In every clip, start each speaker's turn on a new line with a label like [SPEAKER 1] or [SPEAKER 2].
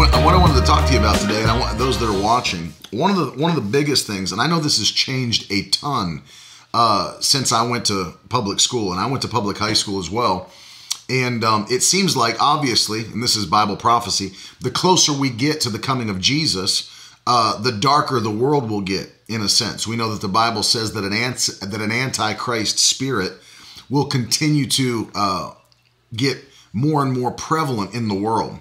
[SPEAKER 1] What, I wanted to talk to you about today, and I want those that are watching, one of the one of the biggest things, and I know this has changed a ton uh, since I went to public school, and I went to public high school as well. And um, it seems like, obviously, and this is Bible prophecy, the closer we get to the coming of Jesus, uh, the darker the world will get. In a sense, we know that the Bible says that an ant- that an antichrist spirit will continue to uh, get more and more prevalent in the world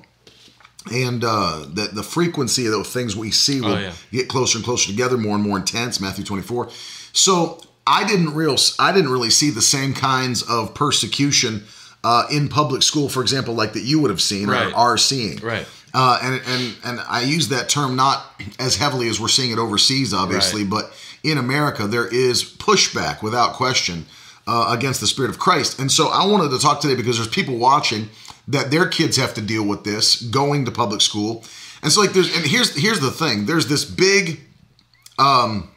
[SPEAKER 1] and uh, that the frequency of those things we see will
[SPEAKER 2] Oh, yeah.
[SPEAKER 1] get closer and closer together, more and more intense. Matthew 24. So I didn't real I didn't really see the same kinds of persecution uh, in public school, for example, like that you would have seen
[SPEAKER 2] Right.
[SPEAKER 1] or are seeing.
[SPEAKER 2] Right.
[SPEAKER 1] Uh, and and and I use that term not as heavily as we're seeing it overseas, obviously,
[SPEAKER 2] Right.
[SPEAKER 1] but in America there is pushback without question uh, against the Spirit of Christ. And so I wanted to talk today because there's people watching that their kids have to deal with this going to public school, and so like there's and here's here's the thing: there's this big um,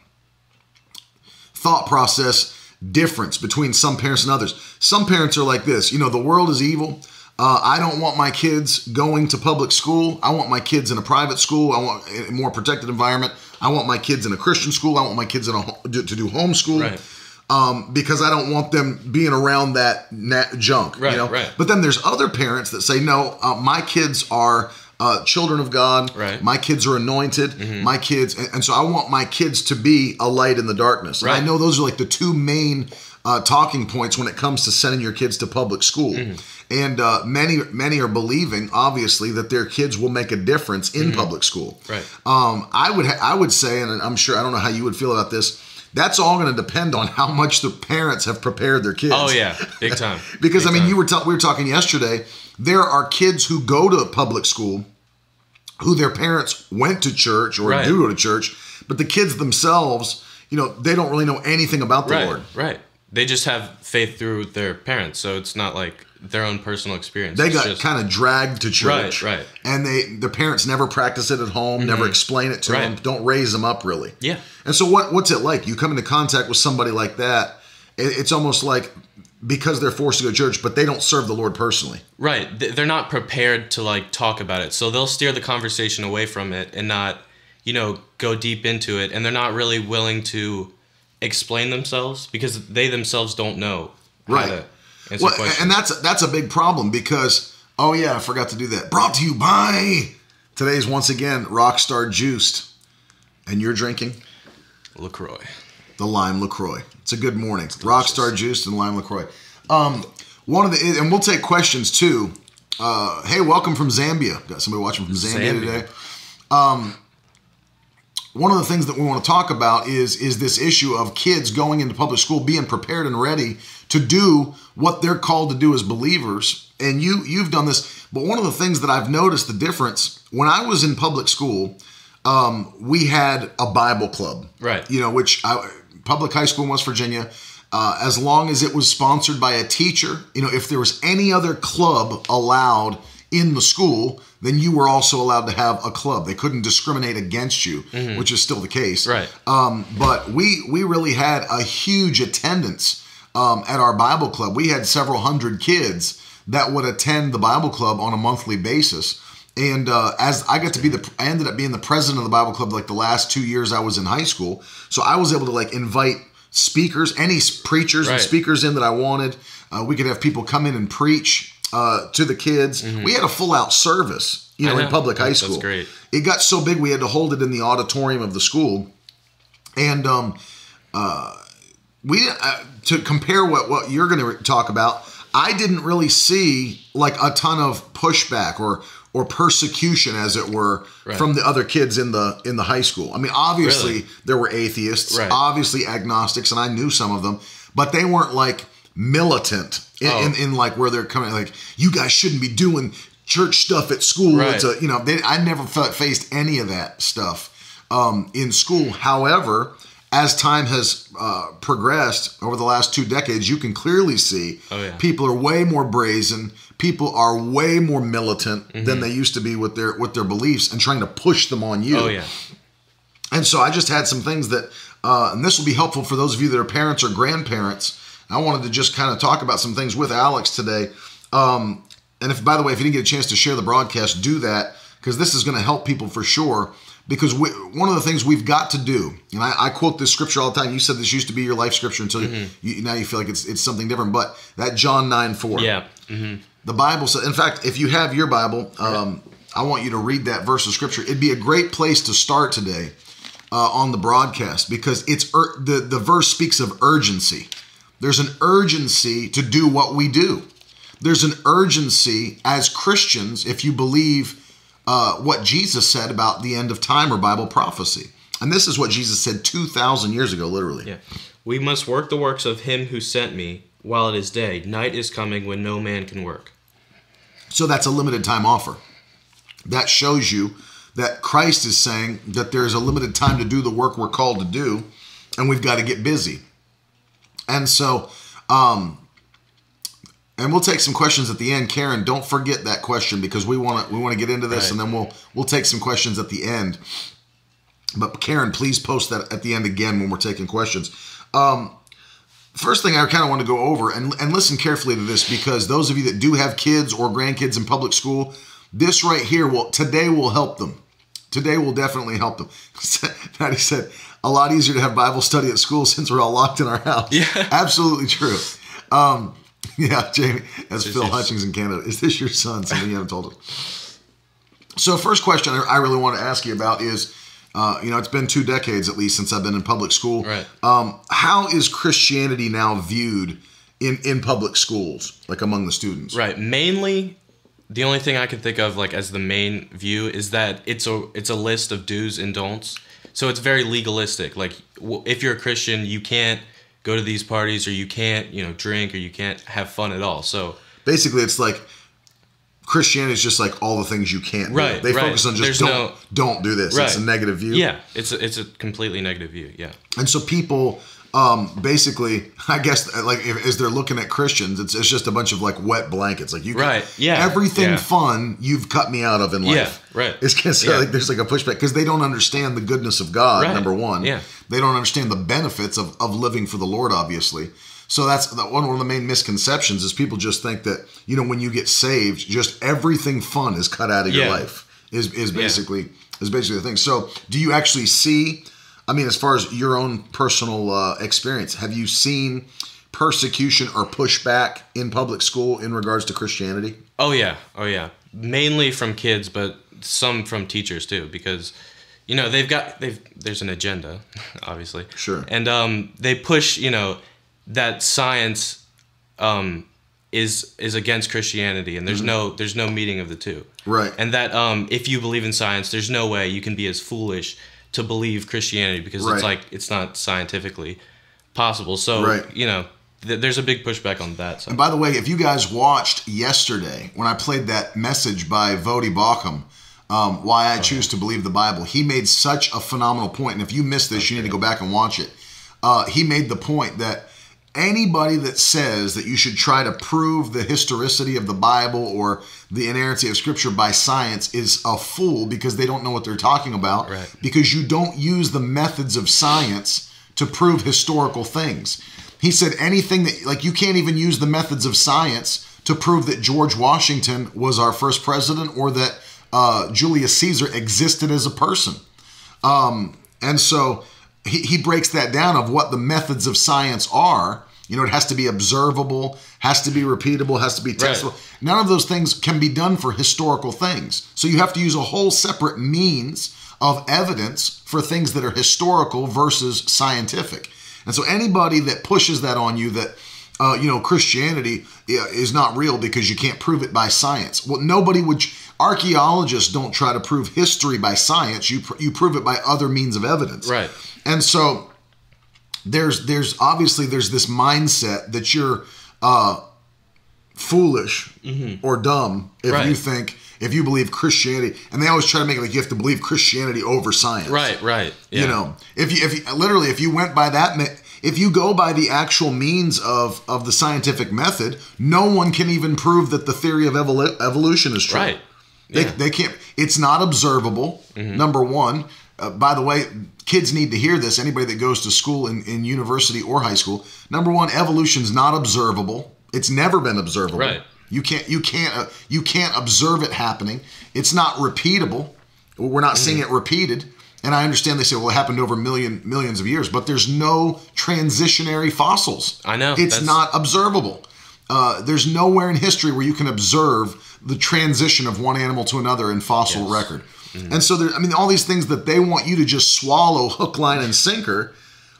[SPEAKER 1] thought process difference between some parents and others. Some parents are like this, you know, the world is evil. Uh, I don't want my kids going to public school. I want my kids in a private school. I want a more protected environment. I want my kids in a Christian school. I want my kids in a to do homeschool.
[SPEAKER 2] Right.
[SPEAKER 1] Um, because I don't want them being around that nat junk,
[SPEAKER 2] Right,
[SPEAKER 1] you know.
[SPEAKER 2] right.
[SPEAKER 1] But then there's other parents that say, no, uh, my kids are uh, children of God.
[SPEAKER 2] Right. Mm-hmm.
[SPEAKER 1] My kids are anointed. My kids, and, and so I want my kids to be a light in the darkness. And I know those are like the two main uh, talking points when it comes to sending your kids to public school.
[SPEAKER 2] Mm-hmm.
[SPEAKER 1] And uh, many many are believing, obviously, that their kids will make a difference in public school.
[SPEAKER 2] Mm-hmm. Right.
[SPEAKER 1] Um, I would ha- I would say, and I'm sure I don't know how you would feel about this. That's all going to depend on how much the parents have prepared their kids.
[SPEAKER 2] Oh yeah, big time.
[SPEAKER 1] Because
[SPEAKER 2] Big
[SPEAKER 1] I mean,
[SPEAKER 2] time.
[SPEAKER 1] you were ta- we were talking yesterday. There are kids who go to public school, who their parents went to church or
[SPEAKER 2] Right.
[SPEAKER 1] do go to church, but the kids themselves, you know, they don't really know anything about the
[SPEAKER 2] right,
[SPEAKER 1] Lord.
[SPEAKER 2] right. They just have faith through their parents, so it's not like their own personal experience.
[SPEAKER 1] They
[SPEAKER 2] It's
[SPEAKER 1] got kind of dragged to church,
[SPEAKER 2] Right, right.
[SPEAKER 1] And they, the parents never practice it at home, mm-hmm. never explain it to
[SPEAKER 2] Right.
[SPEAKER 1] them, don't raise them up really.
[SPEAKER 2] Yeah.
[SPEAKER 1] And so, what what's it like? You come into contact with somebody like that. It, it's almost like because they're forced to go to church, but they don't serve the Lord personally.
[SPEAKER 2] Right. They're not prepared to like talk about it. So they'll steer the conversation away from it and not, you know, go deep into it. And they're not really willing to explain themselves because they themselves don't know
[SPEAKER 1] Right.
[SPEAKER 2] to
[SPEAKER 1] Well, and that's that's a big problem because oh yeah, I forgot to do that. Brought to you by today's once again Rockstar Juiced, and you're drinking
[SPEAKER 2] LaCroix.
[SPEAKER 1] the lime Lacroix. It's a good morning. Rockstar Juiced and lime Lacroix. Um, one of the and we'll take questions too. Uh, hey, welcome from Zambia. Got somebody watching from Zambia,
[SPEAKER 2] Zambia.
[SPEAKER 1] today. Um, one of the things that we want to talk about is is this issue of kids going into public school being prepared and ready to do what they're called to do as believers. And you you've done this. But one of the things that i've noticed the difference when i was in public school um, we had a bible club.
[SPEAKER 2] Right.
[SPEAKER 1] you know which I, public high school in west virginia uh, as long as it was sponsored by a teacher you know if there was any other club allowed in the school then you were also allowed to have a club. They couldn't discriminate against you which is still the case.
[SPEAKER 2] Right.
[SPEAKER 1] um, but we we really had a huge attendance um, at our Bible club. We had several hundred kids that would attend the Bible club on a monthly basis. And uh, as I got to be the, I ended up being the president of the Bible club like the last two years I was in high school. So I was able to like invite speakers, any preachers and speakers in that I wanted. Uh, we could have people come in and preach uh, to the kids. We had a full out service, you know,
[SPEAKER 2] Mm-hmm.
[SPEAKER 1] In public high school.
[SPEAKER 2] That's great.
[SPEAKER 1] It got so big we had to hold it in the auditorium of the school. And um, we uh, to compare what what you're going to talk about i didn't really see like a ton of pushback or or persecution as it were
[SPEAKER 2] Right.
[SPEAKER 1] from the other kids in the in the high school i mean obviously
[SPEAKER 2] Really?
[SPEAKER 1] there were atheists
[SPEAKER 2] Right.
[SPEAKER 1] obviously agnostics and i knew some of them but they weren't like militant in,
[SPEAKER 2] Oh.
[SPEAKER 1] in, in like where they're coming like you guys shouldn't be doing church stuff at school
[SPEAKER 2] Right.
[SPEAKER 1] it's a you know they, i never felt, faced any of that stuff um, in school however as time has uh, progressed over the last two decades, you can clearly see
[SPEAKER 2] Oh, yeah.
[SPEAKER 1] people are way more brazen. People are way more militant than they used to be with their with their beliefs and trying to push them on you.
[SPEAKER 2] Oh yeah.
[SPEAKER 1] And so I just had some things that, uh, and this will be helpful for those of you that are parents or grandparents. I wanted to just kind of talk about some things with Alex today. Um, and if, by the way, if you didn't get a chance to share the broadcast, do that because this is going to help people for sure. Because we, one of the things we've got to do, and I, I quote this scripture all the time. You said this used to be your life scripture until you, you, now you feel like it's it's something different. But that John nine four,
[SPEAKER 2] Yeah.
[SPEAKER 1] the Bible says, in fact, if you have your Bible, um, I want you to read that verse of scripture. It'd be a great place to start today uh, on the broadcast because it's ur- the the verse speaks of urgency. There's an urgency to do what we do. There's an urgency as Christians if you believe uh, what Jesus said about the end of time or Bible prophecy. And this is what Jesus said 2,000 years ago, literally.
[SPEAKER 2] Yeah. We must work the works of him who sent me while it is day. Night is coming when no man can work.
[SPEAKER 1] So that's a limited time offer. That shows you that Christ is saying that there's a limited time to do the work we're called to do, and we've got to get busy. And so, um, and we'll take some questions at the end. Karen, don't forget that question because we want to we want to get into this,
[SPEAKER 2] Right.
[SPEAKER 1] and then we'll we'll take some questions at the end. But Karen, please post that at the end again when we're taking questions. Um, first thing I kind of want to go over and, and listen carefully to this because those of you that do have kids or grandkids in public school, this right here will today will help them. Today will definitely help them. Patty said, a lot easier to have Bible study at school since we're all locked in our house.
[SPEAKER 2] Yeah.
[SPEAKER 1] Absolutely true. Um, yeah, Jamie, that's Phil Hutchings in Canada. Is this your son? Something you haven't told us. So, first question I I really want to ask you about is, uh, you know, it's been two decades at least since I've been in public school.
[SPEAKER 2] Right.
[SPEAKER 1] Um, how is Christianity now viewed in in public schools, like among the students?
[SPEAKER 2] Right. Mainly, the only thing I can think of like as the main view is that it's a it's a list of do's and don'ts. So it's very legalistic. Like if you're a Christian, you can't go to these parties or you can't you know drink or you can't have fun at all. So
[SPEAKER 1] Basically, it's like Christianity is just like all the things you can't do.
[SPEAKER 2] Right,
[SPEAKER 1] They
[SPEAKER 2] right.
[SPEAKER 1] focus on just
[SPEAKER 2] There's
[SPEAKER 1] don't
[SPEAKER 2] no-
[SPEAKER 1] don't do this. It's a negative view.
[SPEAKER 2] yeah, it's a, it's a completely negative view. Yeah.
[SPEAKER 1] And so people, um, basically, I guess, like if, as they're looking at Christians, it's, it's just a bunch of like wet blankets. Like you, can-
[SPEAKER 2] Right, yeah,
[SPEAKER 1] everything
[SPEAKER 2] yeah.
[SPEAKER 1] fun you've cut me out of in life.
[SPEAKER 2] Yeah, right.
[SPEAKER 1] It's because
[SPEAKER 2] Yeah.
[SPEAKER 1] like there's like a pushback because they don't understand the goodness of God.
[SPEAKER 2] Right,
[SPEAKER 1] Number one,
[SPEAKER 2] yeah.
[SPEAKER 1] they don't understand the benefits of of living for the Lord. Obviously. So that's the, one one of the main misconceptions is people just think that you know when you get saved, just everything fun is cut out of your life. Is is basically is basically the thing. So do you actually see? I mean, as far as your own personal uh, experience, have you seen persecution or pushback in public school in regards to Christianity?
[SPEAKER 2] Oh yeah, oh yeah. Mainly from kids, but some from teachers too, because you know they've got they've there's an agenda, obviously.
[SPEAKER 1] Sure.
[SPEAKER 2] And um, they push you know that science um, is is against Christianity, and there's no there's no meeting of the two.
[SPEAKER 1] Mm-hmm. Right.
[SPEAKER 2] And that um, if you believe in science, there's no way you can be as foolish to believe Christianity because
[SPEAKER 1] Right.
[SPEAKER 2] it's like it's not scientifically possible. So
[SPEAKER 1] Right.
[SPEAKER 2] you know th- there's a big pushback on that. So.
[SPEAKER 1] And by the way, if you guys watched yesterday when I played that message by Voddie Baucham, um, why I choose to believe the Bible, he made such a phenomenal point. And if you missed this, you need to go back and watch it. Uh, he made the point that anybody that says that you should try to prove the historicity of the Bible or the inerrancy of Scripture by science is a fool because they don't know what they're talking about.
[SPEAKER 2] Right.
[SPEAKER 1] Because you don't use the methods of science to prove historical things. He said anything that, like, you can't even use the methods of science to prove that George Washington was our first president or that uh, Julius Caesar existed as a person. Um, and so he, he breaks that down of what the methods of science are. You know, it has to be observable, has to be repeatable, has to be testable. None of those things can be done for historical things. So you have to use a whole separate means of evidence for things that are historical versus scientific. And so anybody that pushes that on you that uh, you know Christianity is not real because you can't prove it by science. Well, nobody would. Archaeologists don't try to prove history by science. You pr- you prove it by other means of evidence.
[SPEAKER 2] Right.
[SPEAKER 1] And so there's there's obviously there's this mindset that you're uh, foolish or dumb if
[SPEAKER 2] Mm-hmm. Right.
[SPEAKER 1] you think if you believe Christianity, and they always try to make it like you have to believe Christianity over science.
[SPEAKER 2] Right, right. Yeah.
[SPEAKER 1] You know, if you if you, literally if you went by that, if you go by the actual means of of the scientific method, no one can even prove that the theory of evolu- evolution is true.
[SPEAKER 2] Right.
[SPEAKER 1] They,
[SPEAKER 2] Yeah. Mm-hmm.
[SPEAKER 1] they can't. It's not observable. Number one. Uh, by the way, kids need to hear this. Anybody that goes to school in, in university or high school. Number one, evolution's not observable. It's never been observable.
[SPEAKER 2] Right.
[SPEAKER 1] You can't. You can't. Uh, you can't observe it happening. It's not repeatable. We're not seeing
[SPEAKER 2] Mm-hmm.
[SPEAKER 1] it repeated. And I understand they say, well, it happened over million millions of years, but there's no transitionary fossils.
[SPEAKER 2] I know,
[SPEAKER 1] It's
[SPEAKER 2] that's-
[SPEAKER 1] not observable. Uh, there's nowhere in history where you can observe the transition of one animal to another in fossil
[SPEAKER 2] Yes. Mm-hmm.
[SPEAKER 1] And so, there, I mean, all these things that they want you to just swallow hook, line, and sinker,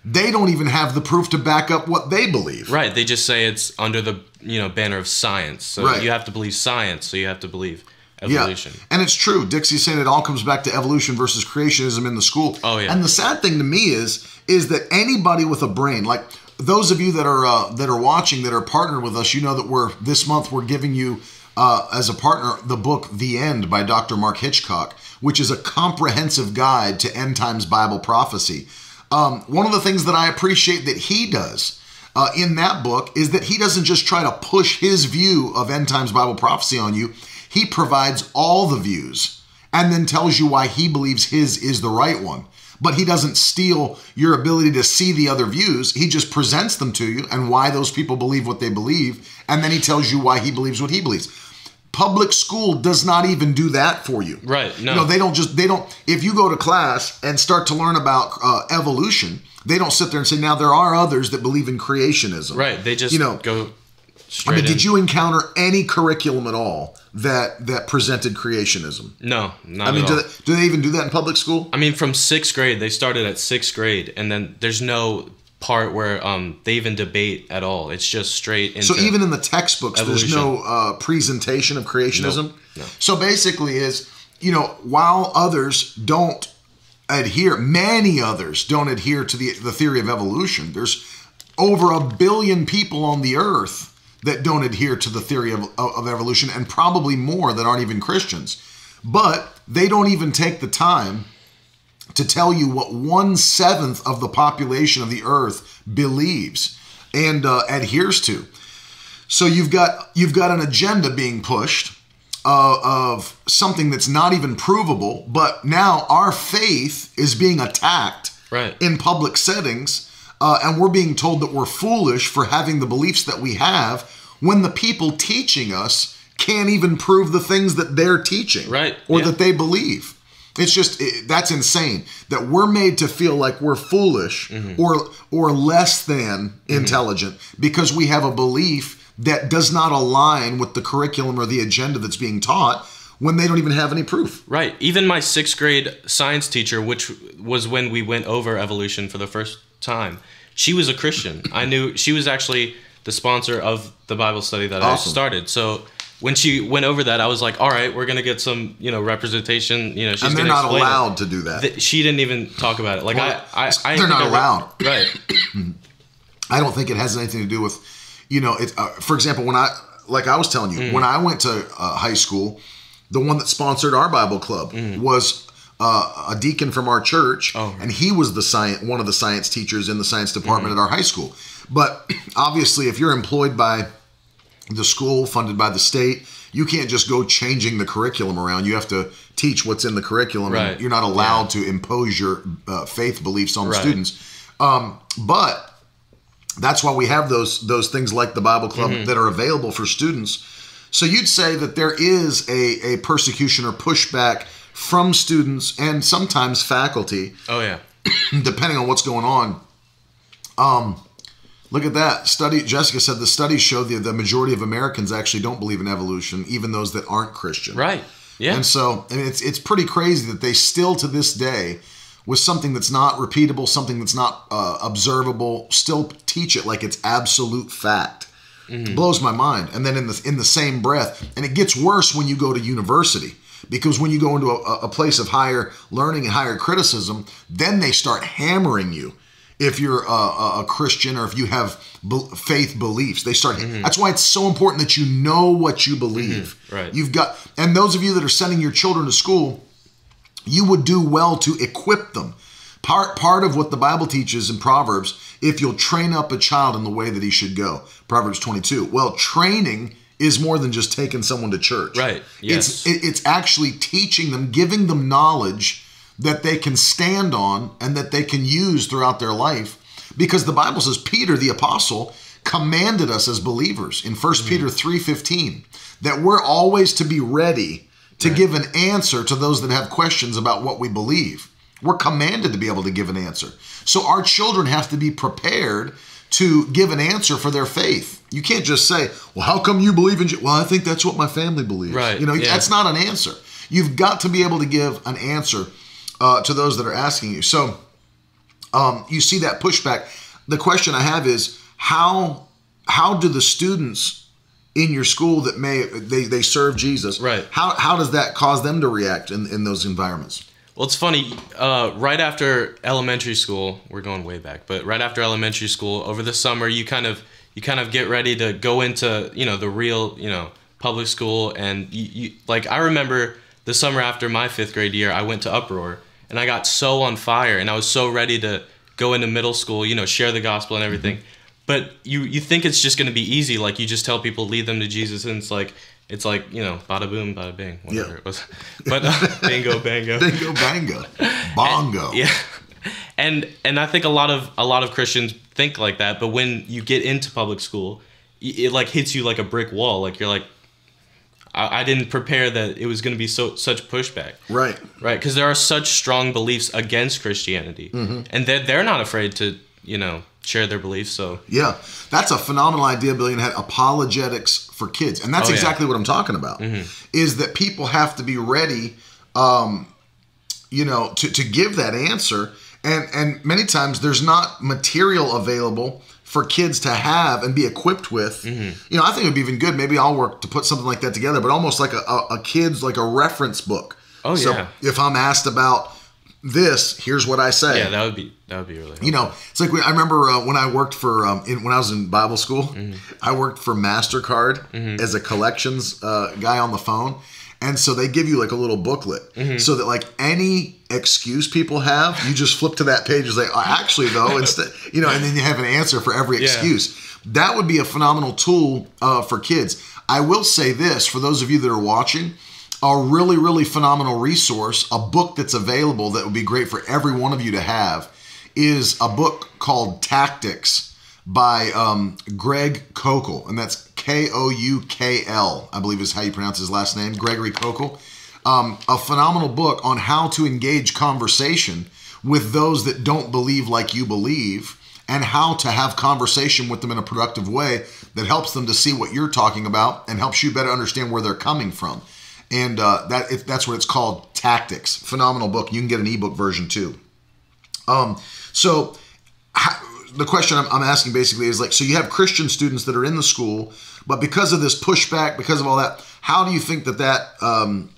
[SPEAKER 1] they don't even have the proof to back up what they believe.
[SPEAKER 2] Right. They just say it's under the you know banner of science. So
[SPEAKER 1] Right.
[SPEAKER 2] you have to believe science. So you have to believe evolution.
[SPEAKER 1] Yeah, and it's true. Dixie's saying it all comes back to evolution versus creationism in the school.
[SPEAKER 2] Oh, yeah.
[SPEAKER 1] And the sad thing to me is, is that anybody with a brain, like those of you that are uh, that are watching, that are partnered with us, you know that we're this month we're giving you uh, as a partner the book The End by Dr. Mark Hitchcock, which is a comprehensive guide to end times Bible prophecy. Um, one of the things that I appreciate that he does uh, in that book is that he doesn't just try to push his view of end times Bible prophecy on you. He provides all the views and then tells you why he believes his is the right one. But he doesn't steal your ability to see the other views. He just presents them to you and why those people believe what they believe. And then he tells you why he believes what he believes. Public school does not even do that for you.
[SPEAKER 2] Right, no.
[SPEAKER 1] You know, they don't just, they don't, if you go to class and start to learn about uh, evolution, they don't sit there and say, now there are others that believe in creationism.
[SPEAKER 2] Right. They just
[SPEAKER 1] You know,
[SPEAKER 2] go
[SPEAKER 1] I mean,
[SPEAKER 2] in.
[SPEAKER 1] did you encounter any curriculum at all that that presented creationism?
[SPEAKER 2] No, not
[SPEAKER 1] I mean,
[SPEAKER 2] at
[SPEAKER 1] do they, do they even do that in public school?
[SPEAKER 2] I mean, from sixth grade, they started at sixth grade, and then there's no part where um they even debate at all. It's just straight into.
[SPEAKER 1] So even in the textbooks, there's no uh, presentation of creationism.
[SPEAKER 2] No, no.
[SPEAKER 1] So basically, is you know while others don't adhere, many others don't adhere to the the theory of evolution. There's over a billion people on the earth that don't adhere to the theory of, of evolution, and probably more that aren't even Christians. But they don't even take the time to tell you what one seventh of the population of the earth believes and uh, adheres to. So you've got you've got an agenda being pushed uh, of something that's not even provable, but now our faith is being attacked
[SPEAKER 2] Right.
[SPEAKER 1] in public settings, uh, and we're being told that we're foolish for having the beliefs that we have when the people teaching us can't even prove the things that they're teaching,
[SPEAKER 2] Right,
[SPEAKER 1] or
[SPEAKER 2] yeah.
[SPEAKER 1] that they believe. It's just it, that's insane that we're made to feel like we're foolish
[SPEAKER 2] Mm-hmm.
[SPEAKER 1] or or less than intelligent because we have a belief that does not align with the curriculum or the agenda that's being taught when they don't even have any proof.
[SPEAKER 2] Right. Even my sixth grade science teacher, which was when we went over evolution for the first time, she was a Christian. I knew she was actually the sponsor of the Bible study that
[SPEAKER 1] Awesome.
[SPEAKER 2] I started. So when she went over that, I was like, all right, we're gonna get some, you know, representation. You know, she's
[SPEAKER 1] and they're not
[SPEAKER 2] explain it.
[SPEAKER 1] allowed to do that.
[SPEAKER 2] Th- She didn't even talk about it. Like
[SPEAKER 1] Well,
[SPEAKER 2] I, I, I
[SPEAKER 1] they're not
[SPEAKER 2] re-
[SPEAKER 1] allowed.
[SPEAKER 2] Right.
[SPEAKER 1] I don't think it has anything to do with, you know, it. Uh, for example, when I, like I was telling you,
[SPEAKER 2] Mm.
[SPEAKER 1] when I went to uh, high school, the one that sponsored our Bible club was uh, a deacon from our church,
[SPEAKER 2] Mm. Oh.
[SPEAKER 1] and he was the science, one of the science teachers in the science department
[SPEAKER 2] Mm-hmm.
[SPEAKER 1] at our high school. But obviously, if you're employed by the school, funded by the state, you can't just go changing the curriculum around. You have to teach what's in the curriculum. and
[SPEAKER 2] Right.
[SPEAKER 1] You're not allowed to impose your uh, faith beliefs on the
[SPEAKER 2] Right.
[SPEAKER 1] students. Um, but that's why we have those those things like the Bible Club
[SPEAKER 2] Mm-hmm.
[SPEAKER 1] that are available for students. So you'd say that there is a, a persecution or pushback from students and sometimes faculty,
[SPEAKER 2] Oh yeah.
[SPEAKER 1] depending on what's going on. Um, look at that study. Jessica said the studies show that the majority of Americans actually don't believe in evolution, even those that aren't Christian.
[SPEAKER 2] Right. Yeah.
[SPEAKER 1] And so, I mean, it's it's pretty crazy that they still to this day, with something that's not repeatable, something that's not uh, observable, still teach it like it's absolute fact. Blows my mind. And then in the in the same breath, and it gets worse when you go to university because when you go into a, a place of higher learning and higher criticism, then they start hammering you if you're a, a, Christian or if you have be- faith beliefs. They start. Mm-hmm. That's why it's so important that you know what you believe. Mm-hmm.
[SPEAKER 2] Right.
[SPEAKER 1] You've got, and those of you that are sending your children to school, you would do well to equip them. Part part of what the Bible teaches in Proverbs, if you'll train up a child in the way that he should go. Proverbs 22. Well, training is more than just taking someone to church.
[SPEAKER 2] Right,
[SPEAKER 1] It's
[SPEAKER 2] yes.
[SPEAKER 1] it, it's actually teaching them, giving them knowledge that they can stand on and that they can use throughout their life. Because the Bible says Peter the apostle commanded us as believers in 1
[SPEAKER 2] Mm-hmm.
[SPEAKER 1] Peter 3:15 that we're always to be ready to give an answer to those that have questions about what we believe. We're commanded to be able to give an answer. So our children have to be prepared to give an answer for their faith. You can't just say, "Well, how come you believe in?" Je-" Well, I think that's what my family believes.
[SPEAKER 2] Right,
[SPEAKER 1] You know,
[SPEAKER 2] yeah.
[SPEAKER 1] that's not an answer. You've got to be able to give an answer uh, to those that are asking you. So, um, you see that pushback. The question I have is how how do the students in your school that may they, they serve Jesus
[SPEAKER 2] Right.
[SPEAKER 1] how how does that cause them to react in, in those environments?
[SPEAKER 2] Well, it's funny. Uh, right after elementary school, we're going way back, but right after elementary school, over the summer, you kind of you kind of get ready to go into you know the real you know public school, and you, you like I remember the summer after my fifth grade year, I went to Uproar, and I got so on fire, and I was so ready to go into middle school, you know, share the gospel and everything. But you you think it's just going to be easy, like you just tell people lead them to Jesus, and it's like. It's like you know, bada boom, bada bing, whatever
[SPEAKER 1] Yeah.
[SPEAKER 2] it was. But uh, bingo, bango.
[SPEAKER 1] Bingo bango. Bongo.
[SPEAKER 2] Yeah. And and I think a lot of a lot of Christians think like that, but when you get into public school, it like hits you like a brick wall. Like you're like, I, I didn't prepare that it was going to be so such pushback,
[SPEAKER 1] Right.
[SPEAKER 2] right? Because there are such strong beliefs against Christianity, and they're they're not afraid to you know share their beliefs. So
[SPEAKER 1] Yeah, that's a phenomenal idea, Billion Head. Apologetics for kids, and that's
[SPEAKER 2] Oh, yeah.
[SPEAKER 1] exactly what I'm talking about. Is that people have to be ready, um, you know, to, to give that answer, and and many times there's not material available for kids to have and be equipped with. You know, I think it'd be even good. Maybe I'll work to put something like that together, but almost like a, a, a kid's like a reference book.
[SPEAKER 2] Oh,
[SPEAKER 1] so
[SPEAKER 2] yeah.
[SPEAKER 1] if I'm asked about this, here's what I say
[SPEAKER 2] yeah, that would be that would be really helpful.
[SPEAKER 1] you know, it's like I remember uh, when I worked for um, in, when I was in Bible school,
[SPEAKER 2] Mm-hmm.
[SPEAKER 1] I worked for Mastercard as a collections uh, guy on the phone, and so they give you like a little booklet
[SPEAKER 2] Mm-hmm.
[SPEAKER 1] so that like any excuse people have, you just flip to that page and say, oh, actually though, instead, you know, and then you have an answer for every
[SPEAKER 2] Yeah.
[SPEAKER 1] excuse. That would be a phenomenal tool uh, for kids. I will say this for those of you that are watching a really, really phenomenal resource, a book that's available that would be great for every one of you to have, is a book called Tactics by um, Greg Koukl. And that's K O U K L, I believe is how you pronounce his last name, Gregory Koukl. Um, a phenomenal book on how to engage conversation with those that don't believe like you believe and how to have conversation with them in a productive way that helps them to see what you're talking about and helps you better understand where they're coming from and uh, that it, that's what it's called tactics phenomenal book you can get an ebook version too um, so how, the question I'm, I'm asking basically is like so you have christian students that are in the school but because of this pushback because of all that how do you think that that um,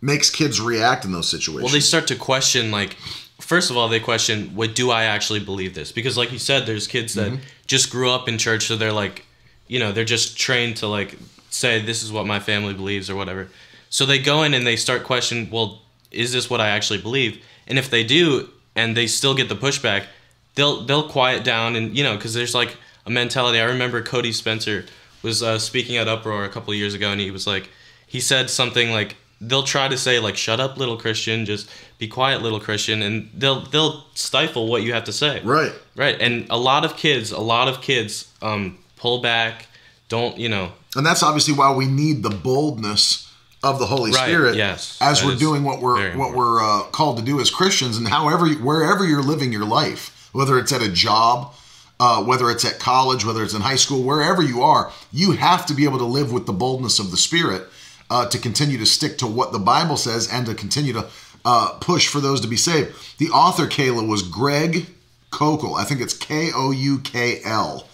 [SPEAKER 1] makes kids react in those situations
[SPEAKER 2] Well, they start to question like first of all they question what do I actually believe this? Because like you said there's kids that just grew up in church so they're like you know, they're just trained to like say this is what my family believes or whatever. So they go in and they start questioning, well, is this what I actually believe? And if they do and they still get the pushback, they'll they'll quiet down and you know, cuz there's like a mentality. I remember Cody Spencer was uh, speaking at Uproar a couple of years ago and he was like he said something like they'll try to say like shut up little christian. Just be quiet little christian. And they'll they'll stifle what you have to say.
[SPEAKER 1] Right.
[SPEAKER 2] Right. And a lot of kids a lot of kids um pull back don't you know.
[SPEAKER 1] And that's obviously why we need the boldness of the Holy
[SPEAKER 2] Right,
[SPEAKER 1] Spirit
[SPEAKER 2] yes,
[SPEAKER 1] as we're doing what we're what we're uh, called to do as Christians, and however wherever you're living your life, whether it's at a job, uh, whether it's at college, whether it's in high school, wherever you are, you have to be able to live with the boldness of the Spirit uh, to continue to stick to what the Bible says and to continue to uh, push for those to be saved. The author Kayla was Greg Koukl. I think it's K O U K L.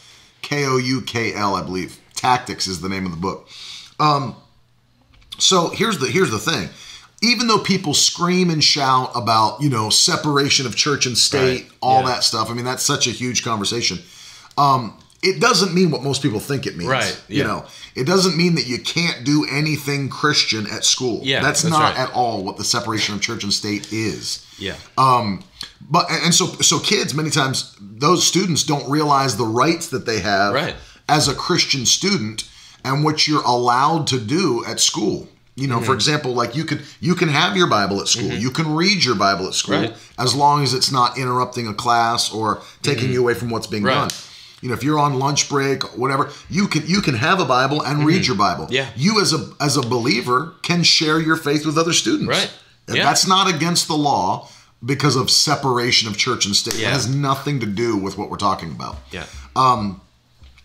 [SPEAKER 1] K O U K L, I believe. Tactics is the name of the book. Um, so here's the here's the thing. Even though people scream and shout about you know separation of church and state,
[SPEAKER 2] Right.
[SPEAKER 1] all
[SPEAKER 2] Yeah.
[SPEAKER 1] that stuff. I mean, that's such a huge conversation. Um, it doesn't mean what most people think it means.
[SPEAKER 2] Right,
[SPEAKER 1] You know, it doesn't mean that you can't do anything Christian at school.
[SPEAKER 2] Yeah,
[SPEAKER 1] that's,
[SPEAKER 2] that's
[SPEAKER 1] not
[SPEAKER 2] right.
[SPEAKER 1] at all what the separation of church and state is.
[SPEAKER 2] Yeah.
[SPEAKER 1] But and so so kids many times those students don't realize the rights that they have
[SPEAKER 2] Right.
[SPEAKER 1] as a Christian student and what you're allowed to do at school. You know, for
[SPEAKER 2] Mm-hmm.
[SPEAKER 1] example, like you could you can have your Bible at school. You can read your Bible at school
[SPEAKER 2] Right.
[SPEAKER 1] as long as it's not interrupting a class or taking you away from what's being
[SPEAKER 2] Mm-hmm. Right.
[SPEAKER 1] done. You know, if you're on lunch break, whatever, you can you can have a Bible and read your Bible.
[SPEAKER 2] Mm-hmm. Yeah.
[SPEAKER 1] You as a as a believer can share your faith with other students.
[SPEAKER 2] Right. Yeah.
[SPEAKER 1] That's not against the law because of separation of church and state. It has nothing to do with what we're talking about.
[SPEAKER 2] Yeah.
[SPEAKER 1] Um,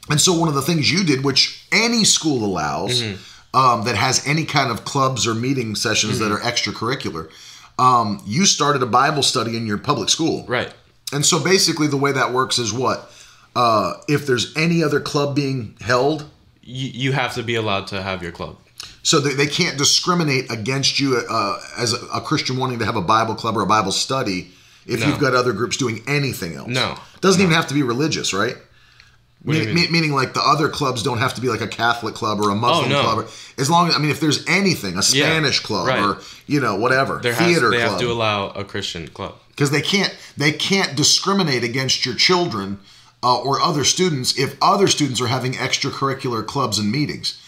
[SPEAKER 1] and so one of the things you did, which any school allows,
[SPEAKER 2] Mm-hmm.
[SPEAKER 1] Um, that has any kind of clubs or meeting sessions that are
[SPEAKER 2] Mm-hmm.
[SPEAKER 1] extracurricular, um, you started a Bible study in your public school.
[SPEAKER 2] Right.
[SPEAKER 1] And so basically, the way that works is what? Uh, if there's any other club being held,
[SPEAKER 2] You, you have to be allowed to have your club.
[SPEAKER 1] so they, they can't discriminate against you uh, as a, a Christian wanting to have a Bible club or a Bible study if
[SPEAKER 2] No.
[SPEAKER 1] you've got other groups doing anything else.
[SPEAKER 2] No.
[SPEAKER 1] Doesn't even have to be religious, right?
[SPEAKER 2] What do you
[SPEAKER 1] Meaning,
[SPEAKER 2] mean?
[SPEAKER 1] me- meaning like the other clubs don't have to be like a Catholic club or a Muslim
[SPEAKER 2] Oh, no.
[SPEAKER 1] club. Or, as long as I mean, if there's anything, a
[SPEAKER 2] Yeah,
[SPEAKER 1] Spanish club
[SPEAKER 2] right.
[SPEAKER 1] or you know whatever
[SPEAKER 2] There has,
[SPEAKER 1] theater
[SPEAKER 2] they have to allow a Christian club.
[SPEAKER 1] because they can't they can't discriminate against your children uh, or other students if other students are having extracurricular clubs and meetings.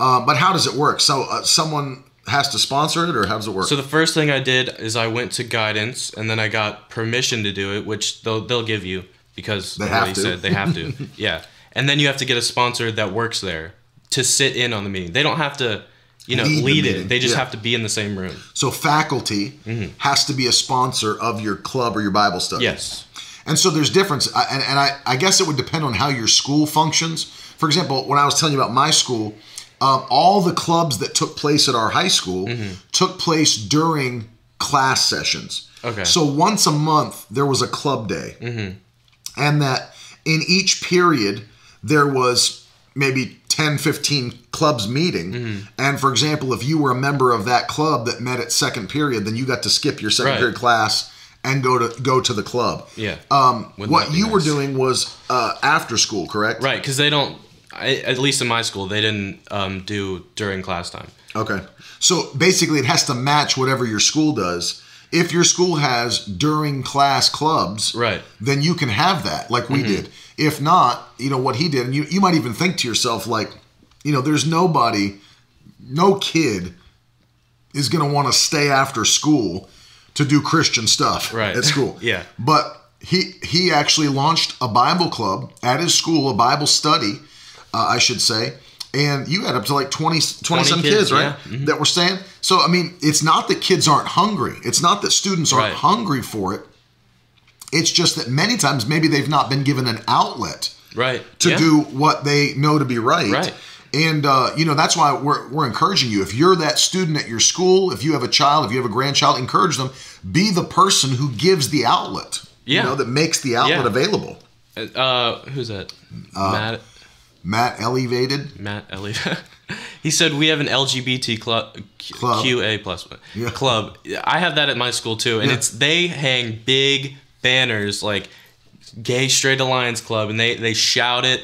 [SPEAKER 1] Uh, but how does it work? So uh, someone has to sponsor it, or how does it work?
[SPEAKER 2] So the first thing I did is I went to guidance, and then I got permission to do it, which they'll they'll give you because
[SPEAKER 1] They have to.
[SPEAKER 2] said they have to. yeah, and then you have to get a sponsor that works there to sit in on the meeting. They don't have to, you know,
[SPEAKER 1] Lead
[SPEAKER 2] lead,
[SPEAKER 1] meeting,
[SPEAKER 2] it. They just
[SPEAKER 1] yeah.
[SPEAKER 2] have to be in the same room.
[SPEAKER 1] So faculty
[SPEAKER 2] Mm-hmm.
[SPEAKER 1] has to be a sponsor of your club or your Bible study.
[SPEAKER 2] Yes.
[SPEAKER 1] And so there's difference, and, and I, I guess it would depend on how your school functions. For example, when I was telling you about my school, um, all the clubs that took place at our high school took place during class sessions.
[SPEAKER 2] Okay.
[SPEAKER 1] So once a month there was a club day, and that in each period there was maybe 10 15 clubs meeting and for example if you were a member of that club that met at second period then you got to skip your second
[SPEAKER 2] Right.
[SPEAKER 1] period class and go to go to the club
[SPEAKER 2] Yeah.
[SPEAKER 1] um, what you were doing was uh, after school correct
[SPEAKER 2] Right, because they don't. I, at least in my school, they didn't um, do during class time.
[SPEAKER 1] okay so basically it has to match whatever your school does if your school has during class clubs
[SPEAKER 2] Right. Mm-hmm.
[SPEAKER 1] then you can have that like we did if not you know what he did and you, you might even think to yourself like you know there's nobody no kid is going to want to stay after school to do christian stuff
[SPEAKER 2] Right.
[SPEAKER 1] at school
[SPEAKER 2] Yeah.
[SPEAKER 1] but he he actually launched a bible club at his school a bible study uh, i should say and you had up to like 20, 20 some kids,
[SPEAKER 2] kids,
[SPEAKER 1] right
[SPEAKER 2] yeah. Mm-hmm.
[SPEAKER 1] that were staying so i mean it's not that kids aren't hungry it's not that students aren't
[SPEAKER 2] Right.
[SPEAKER 1] hungry for it it's just that many times maybe they've not been given an outlet
[SPEAKER 2] Right.
[SPEAKER 1] to
[SPEAKER 2] yeah.
[SPEAKER 1] do what they know to be right.
[SPEAKER 2] Right.
[SPEAKER 1] And uh, you know that's why we're we're encouraging you. If you're that student at your school, if you have a child, if you have a grandchild, encourage them. Be the person who gives the outlet.
[SPEAKER 2] Yeah.
[SPEAKER 1] You know that makes the outlet
[SPEAKER 2] Yeah.
[SPEAKER 1] available.
[SPEAKER 2] Uh, who's that? Matt.
[SPEAKER 1] Matt elevated.
[SPEAKER 2] Matt Elliott. he said we have an LGBT club,
[SPEAKER 1] Club.
[SPEAKER 2] QA plus
[SPEAKER 1] Yeah.
[SPEAKER 2] club. I have that at my school too, and
[SPEAKER 1] Yeah.
[SPEAKER 2] it's they hang big banners like Gay Straight Alliance Club, and they they shout it,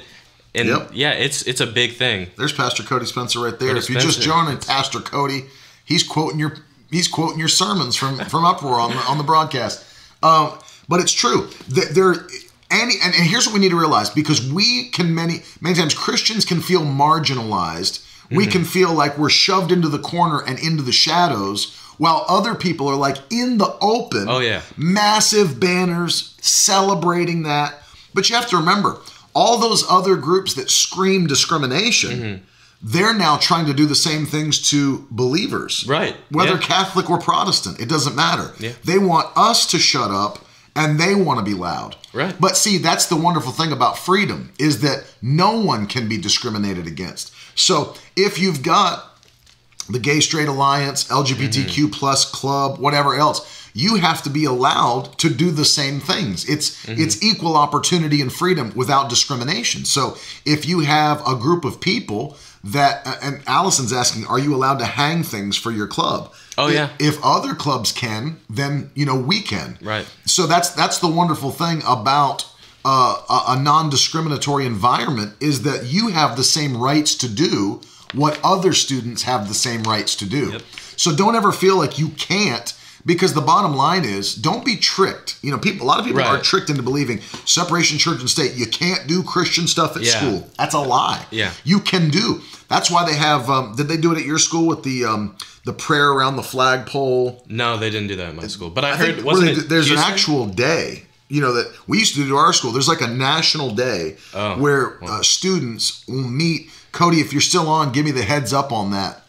[SPEAKER 2] and
[SPEAKER 1] Yep.
[SPEAKER 2] yeah, it's it's a big thing.
[SPEAKER 1] There's Pastor Cody Spencer right there.
[SPEAKER 2] Cody
[SPEAKER 1] if you just
[SPEAKER 2] Spencer.
[SPEAKER 1] joined Pastor Cody, he's quoting your he's quoting your sermons from from Uproar on the on the broadcast. Um, but it's true. That there any and, and here's what we need to realize because we can many many times Christians can feel marginalized. We
[SPEAKER 2] Mm-hmm.
[SPEAKER 1] can feel like we're shoved into the corner and into the shadows while other people are like in the open.
[SPEAKER 2] Oh, yeah.
[SPEAKER 1] Massive banners celebrating that. But you have to remember, all those other groups that scream discrimination,
[SPEAKER 2] Mm-hmm.
[SPEAKER 1] they're now trying to do the same things to believers.
[SPEAKER 2] Right,
[SPEAKER 1] Whether
[SPEAKER 2] yeah.
[SPEAKER 1] Catholic or Protestant, it doesn't matter.
[SPEAKER 2] Yeah.
[SPEAKER 1] They want us to shut up and they want to be loud.
[SPEAKER 2] Right.
[SPEAKER 1] But see, that's the wonderful thing about freedom is that no one can be discriminated against. So if you've got the Gay Straight Alliance, LGBTQ
[SPEAKER 2] Mm-hmm.
[SPEAKER 1] plus club, whatever else, you have to be allowed to do the same things. It's
[SPEAKER 2] Mm-hmm.
[SPEAKER 1] it's equal opportunity and freedom without discrimination. So if you have a group of people that and Allison's asking, are you allowed to hang things for your club?
[SPEAKER 2] Oh,
[SPEAKER 1] If-
[SPEAKER 2] yeah.
[SPEAKER 1] If other clubs can, then you know we can.
[SPEAKER 2] Right.
[SPEAKER 1] So that's that's the wonderful thing about uh, a, a non-discriminatory environment is that you have the same rights to do what other students have the same rights to do.
[SPEAKER 2] Yep.
[SPEAKER 1] So don't ever feel like you can't because the bottom line is don't be tricked. You know, people a lot of people
[SPEAKER 2] Right.
[SPEAKER 1] are tricked into believing separation church and state. You can't do Christian stuff at
[SPEAKER 2] Yeah.
[SPEAKER 1] school. That's a lie.
[SPEAKER 2] Yeah.
[SPEAKER 1] You can do. That's why they have um, did they do it at your school with the um, the prayer around the flagpole?
[SPEAKER 2] No, they didn't do that at my school. But I,
[SPEAKER 1] I
[SPEAKER 2] heard
[SPEAKER 1] think
[SPEAKER 2] wasn't
[SPEAKER 1] really,
[SPEAKER 2] it
[SPEAKER 1] there's
[SPEAKER 2] Houston?
[SPEAKER 1] an actual day, you know, that we used to do to our school. There's like a national day
[SPEAKER 2] Oh,
[SPEAKER 1] where uh, students will meet. Cody, if you're still on, give me the heads up on that.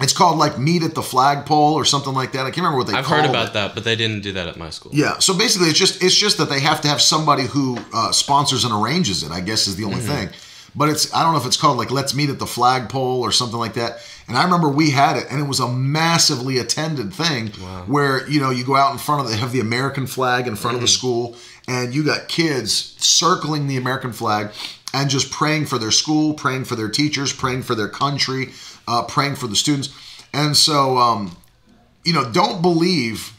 [SPEAKER 1] It's called like meet at the flagpole or something like that. I can't remember what they.
[SPEAKER 2] I've heard about
[SPEAKER 1] it.
[SPEAKER 2] that, but they didn't do that at my school.
[SPEAKER 1] Yeah. So basically, it's just it's just that they have to have somebody who uh, sponsors and arranges it. I guess is the only thing. But it's I don't know if it's called like let's meet at the flagpole or something like that. And I remember we had it, and it was a massively attended thing where you know you go out in front of the have the American flag in front of the school, and you got kids circling the American flag and just praying for their school, praying for their teachers, praying for their country, uh, praying for the students. And so, um, you know, don't believe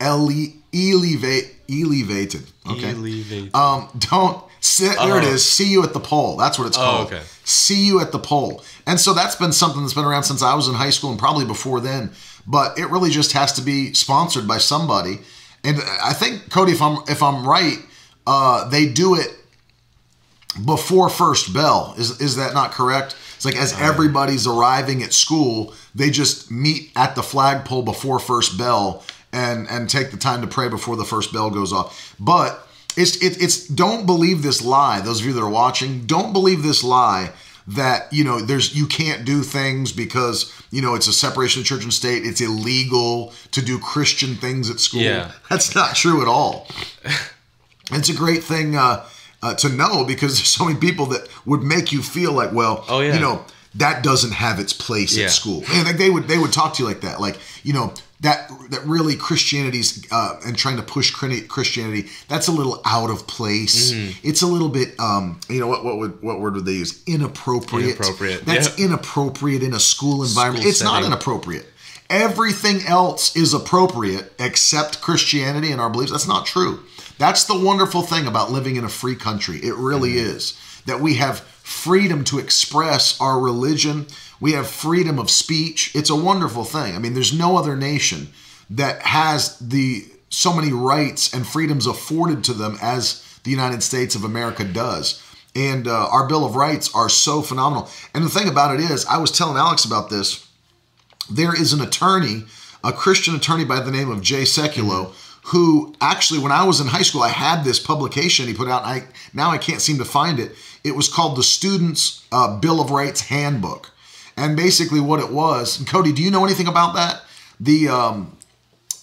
[SPEAKER 1] ele- elevate elevated. Okay.
[SPEAKER 2] Elevated.
[SPEAKER 1] Um, don't sit there. It
[SPEAKER 2] Oh.
[SPEAKER 1] is. See you at the pole. That's what it's
[SPEAKER 2] Oh,
[SPEAKER 1] called.
[SPEAKER 2] okay.
[SPEAKER 1] See you at the pole. And so that's been something that's been around since I was in high school and probably before then. But it really just has to be sponsored by somebody. And I think Cody, if I'm if I'm right, uh, they do it before first bell. Is is that not correct? It's like as everybody's arriving at school, they just meet at the flagpole before first bell and and take the time to pray before the first bell goes off. But it's it, it's don't believe this lie. Those of you that are watching, don't believe this lie that you know there's you can't do things because you know it's a separation of church and state. It's illegal to do Christian things at school.
[SPEAKER 2] Yeah.
[SPEAKER 1] That's not true at all. It's a great thing uh, uh, to know because there's so many people that would make you feel like, well,
[SPEAKER 2] Oh, yeah.
[SPEAKER 1] you know, that doesn't have its place
[SPEAKER 2] Yeah.
[SPEAKER 1] at school, and like they would they would talk to you like that, like you know that that really Christianity's uh, and trying to push Christianity that's a little out of place.
[SPEAKER 2] Mm-hmm.
[SPEAKER 1] It's a little bit, um, you know, what what would what word would they use? Inappropriate.
[SPEAKER 2] Inappropriate,
[SPEAKER 1] That's
[SPEAKER 2] yeah.
[SPEAKER 1] inappropriate in a school environment.
[SPEAKER 2] School
[SPEAKER 1] it's not inappropriate. Everything else is appropriate except Christianity and our beliefs. That's not true. That's the wonderful thing about living in a free country. It really
[SPEAKER 2] Mm-hmm.
[SPEAKER 1] is that we have freedom to express our religion. We have freedom of speech. It's a wonderful thing. I mean, there's no other nation that has the so many rights and freedoms afforded to them as the United States of America does. And uh, our Bill of Rights are so phenomenal. And the thing about it is, I was telling Alex about this there is an attorney, a Christian attorney by the name of Jay Sekulow, who actually, when I was in high school, I had this publication he put out. I now I can't seem to find it. It was called the Students' uh, Bill of Rights Handbook, and basically what it was. And Cody, do you know anything about that? The um,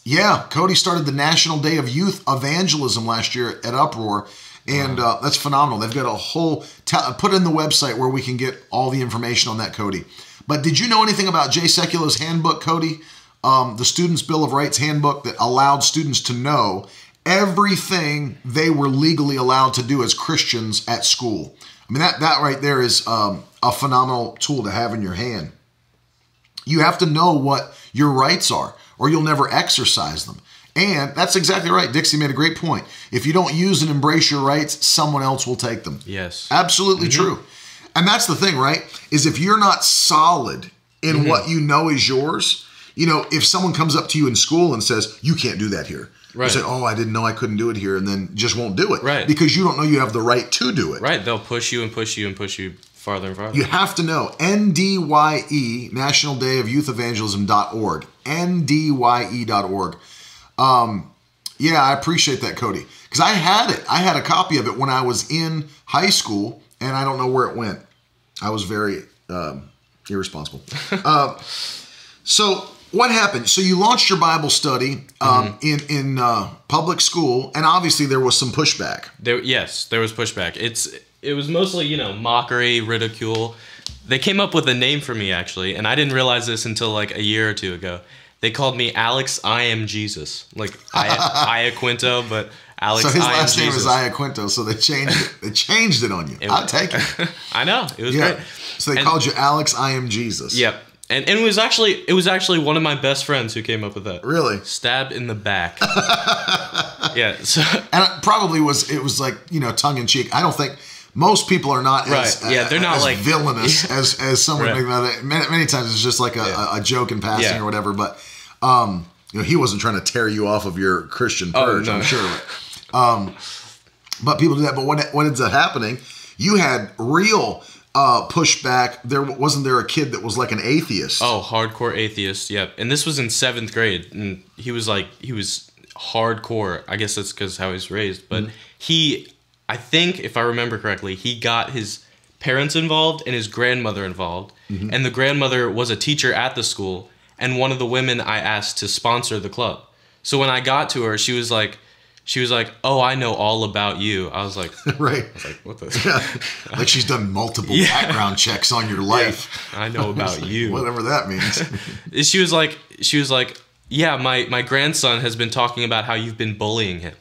[SPEAKER 1] yeah, Cody started the National Day of Youth Evangelism last year at Uproar, and uh, that's phenomenal. They've got a whole put in the website where we can get all the information on that, Cody. But did you know anything about Jay Sekulow's handbook, Cody? Um, the Students' Bill of Rights handbook that allowed students to know everything they were legally allowed to do as Christians at school. I mean, that that right there is um, a phenomenal tool to have in your hand. You have to know what your rights are, or you'll never exercise them. And that's exactly right. Dixie made a great point. If you don't use and embrace your rights, someone else will take them.
[SPEAKER 2] Yes.
[SPEAKER 1] Absolutely true. And that's the thing, right? Is if you're not solid in what you know is yours, you know, if someone comes up to you in school and says, you can't do that here. You
[SPEAKER 2] Right.
[SPEAKER 1] say, oh, I didn't know I couldn't do it here, and then just won't do it.
[SPEAKER 2] Right.
[SPEAKER 1] Because you don't know you have the right to do it.
[SPEAKER 2] Right. They'll push you and push you and push you farther and farther.
[SPEAKER 1] You have to know NDYE, National Day of Youth Evangelism.org. NDYE.org. Um, yeah, I appreciate that, Cody. Because I had it. I had a copy of it when I was in high school, and I don't know where it went. I was very um, irresponsible. uh, so, what happened? So, you launched your Bible study um, in, in uh, public school, and obviously there was some pushback.
[SPEAKER 2] There, yes, there was pushback. It's it was mostly you know mockery, ridicule. They came up with a name for me actually, and I didn't realize this until like a year or two ago. they called me Alex. I am Jesus, like I, Iaquinto, but Alex.
[SPEAKER 1] So his
[SPEAKER 2] I am
[SPEAKER 1] last name
[SPEAKER 2] Jesus.
[SPEAKER 1] is Iaquinto, so they changed it. They changed it on you.
[SPEAKER 2] It-
[SPEAKER 1] I'll take it.
[SPEAKER 2] I know it was
[SPEAKER 1] Yeah.
[SPEAKER 2] great.
[SPEAKER 1] So they
[SPEAKER 2] And-
[SPEAKER 1] called you Alex. I am Jesus.
[SPEAKER 2] Yep, and and it was actually it was actually one of my best friends who came up with that.
[SPEAKER 1] Really?
[SPEAKER 2] Stabbed in the back. yeah. So
[SPEAKER 1] And it probably was. It was like you know tongue in cheek. I don't think most people are not as
[SPEAKER 2] Right. Yeah, they're not like-
[SPEAKER 1] villainous as as someone
[SPEAKER 2] Right.
[SPEAKER 1] making that. Many, many times it's just like a,
[SPEAKER 2] Yeah.
[SPEAKER 1] a, joke in passing
[SPEAKER 2] Yeah.
[SPEAKER 1] or whatever. But um, you know, he wasn't trying to tear you off of your Christian
[SPEAKER 2] Oh,
[SPEAKER 1] purge.
[SPEAKER 2] no.
[SPEAKER 1] I'm sure. Um, but people do that. But when what ends up happening, you had real uh, pushback. There wasn't there a kid that was like an atheist.
[SPEAKER 2] Oh, hardcore atheist. Yep. And this was in seventh grade, and he was like he was hardcore. I guess that's because how he's raised. But he, I think, if I remember correctly, he got his parents involved and his grandmother involved, and the grandmother was a teacher at the school and one of the women I asked to sponsor the club. So when I got to her, she was like. She was like, "Oh, I know all about you." I was like,
[SPEAKER 1] right.
[SPEAKER 2] I was "Like what the?
[SPEAKER 1] like she's done multiple
[SPEAKER 2] Yeah.
[SPEAKER 1] background checks on your life.
[SPEAKER 2] I know about you."
[SPEAKER 1] Whatever that means.
[SPEAKER 2] she was like she was like yeah my my grandson has been talking about how you've been bullying him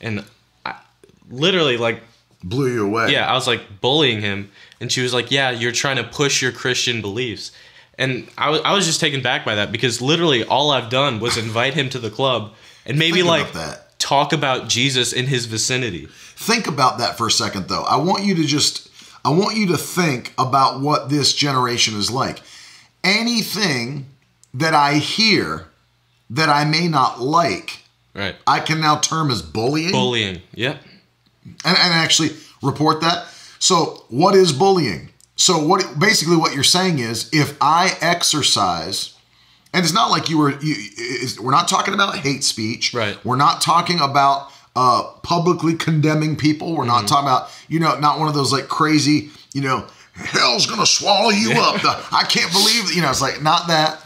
[SPEAKER 2] and I, literally like
[SPEAKER 1] Blew you away.
[SPEAKER 2] yeah i was like bullying him and she was like yeah you're trying to push your christian beliefs and I was, I was just taken back by that because literally all i've done was invite him to the club and maybe
[SPEAKER 1] Think
[SPEAKER 2] like
[SPEAKER 1] that.
[SPEAKER 2] Talk about jesus in his vicinity
[SPEAKER 1] Think about that for a second, though. I want you to just, I want you to think about what this generation is like. Anything that I hear that I may not like,
[SPEAKER 2] right
[SPEAKER 1] I can now term as bullying
[SPEAKER 2] bullying yep
[SPEAKER 1] and, and actually report that. So, what is bullying? So, what basically what you're saying is, if I exercise, and it's not like you were, you, we're not talking about hate speech,
[SPEAKER 2] Right.
[SPEAKER 1] We're not talking about uh, publicly condemning people. We're
[SPEAKER 2] Mm-hmm.
[SPEAKER 1] not talking about, you know, not one of those like crazy, you know, hell's gonna swallow you up. The- I can't believe, you know, it's like not that,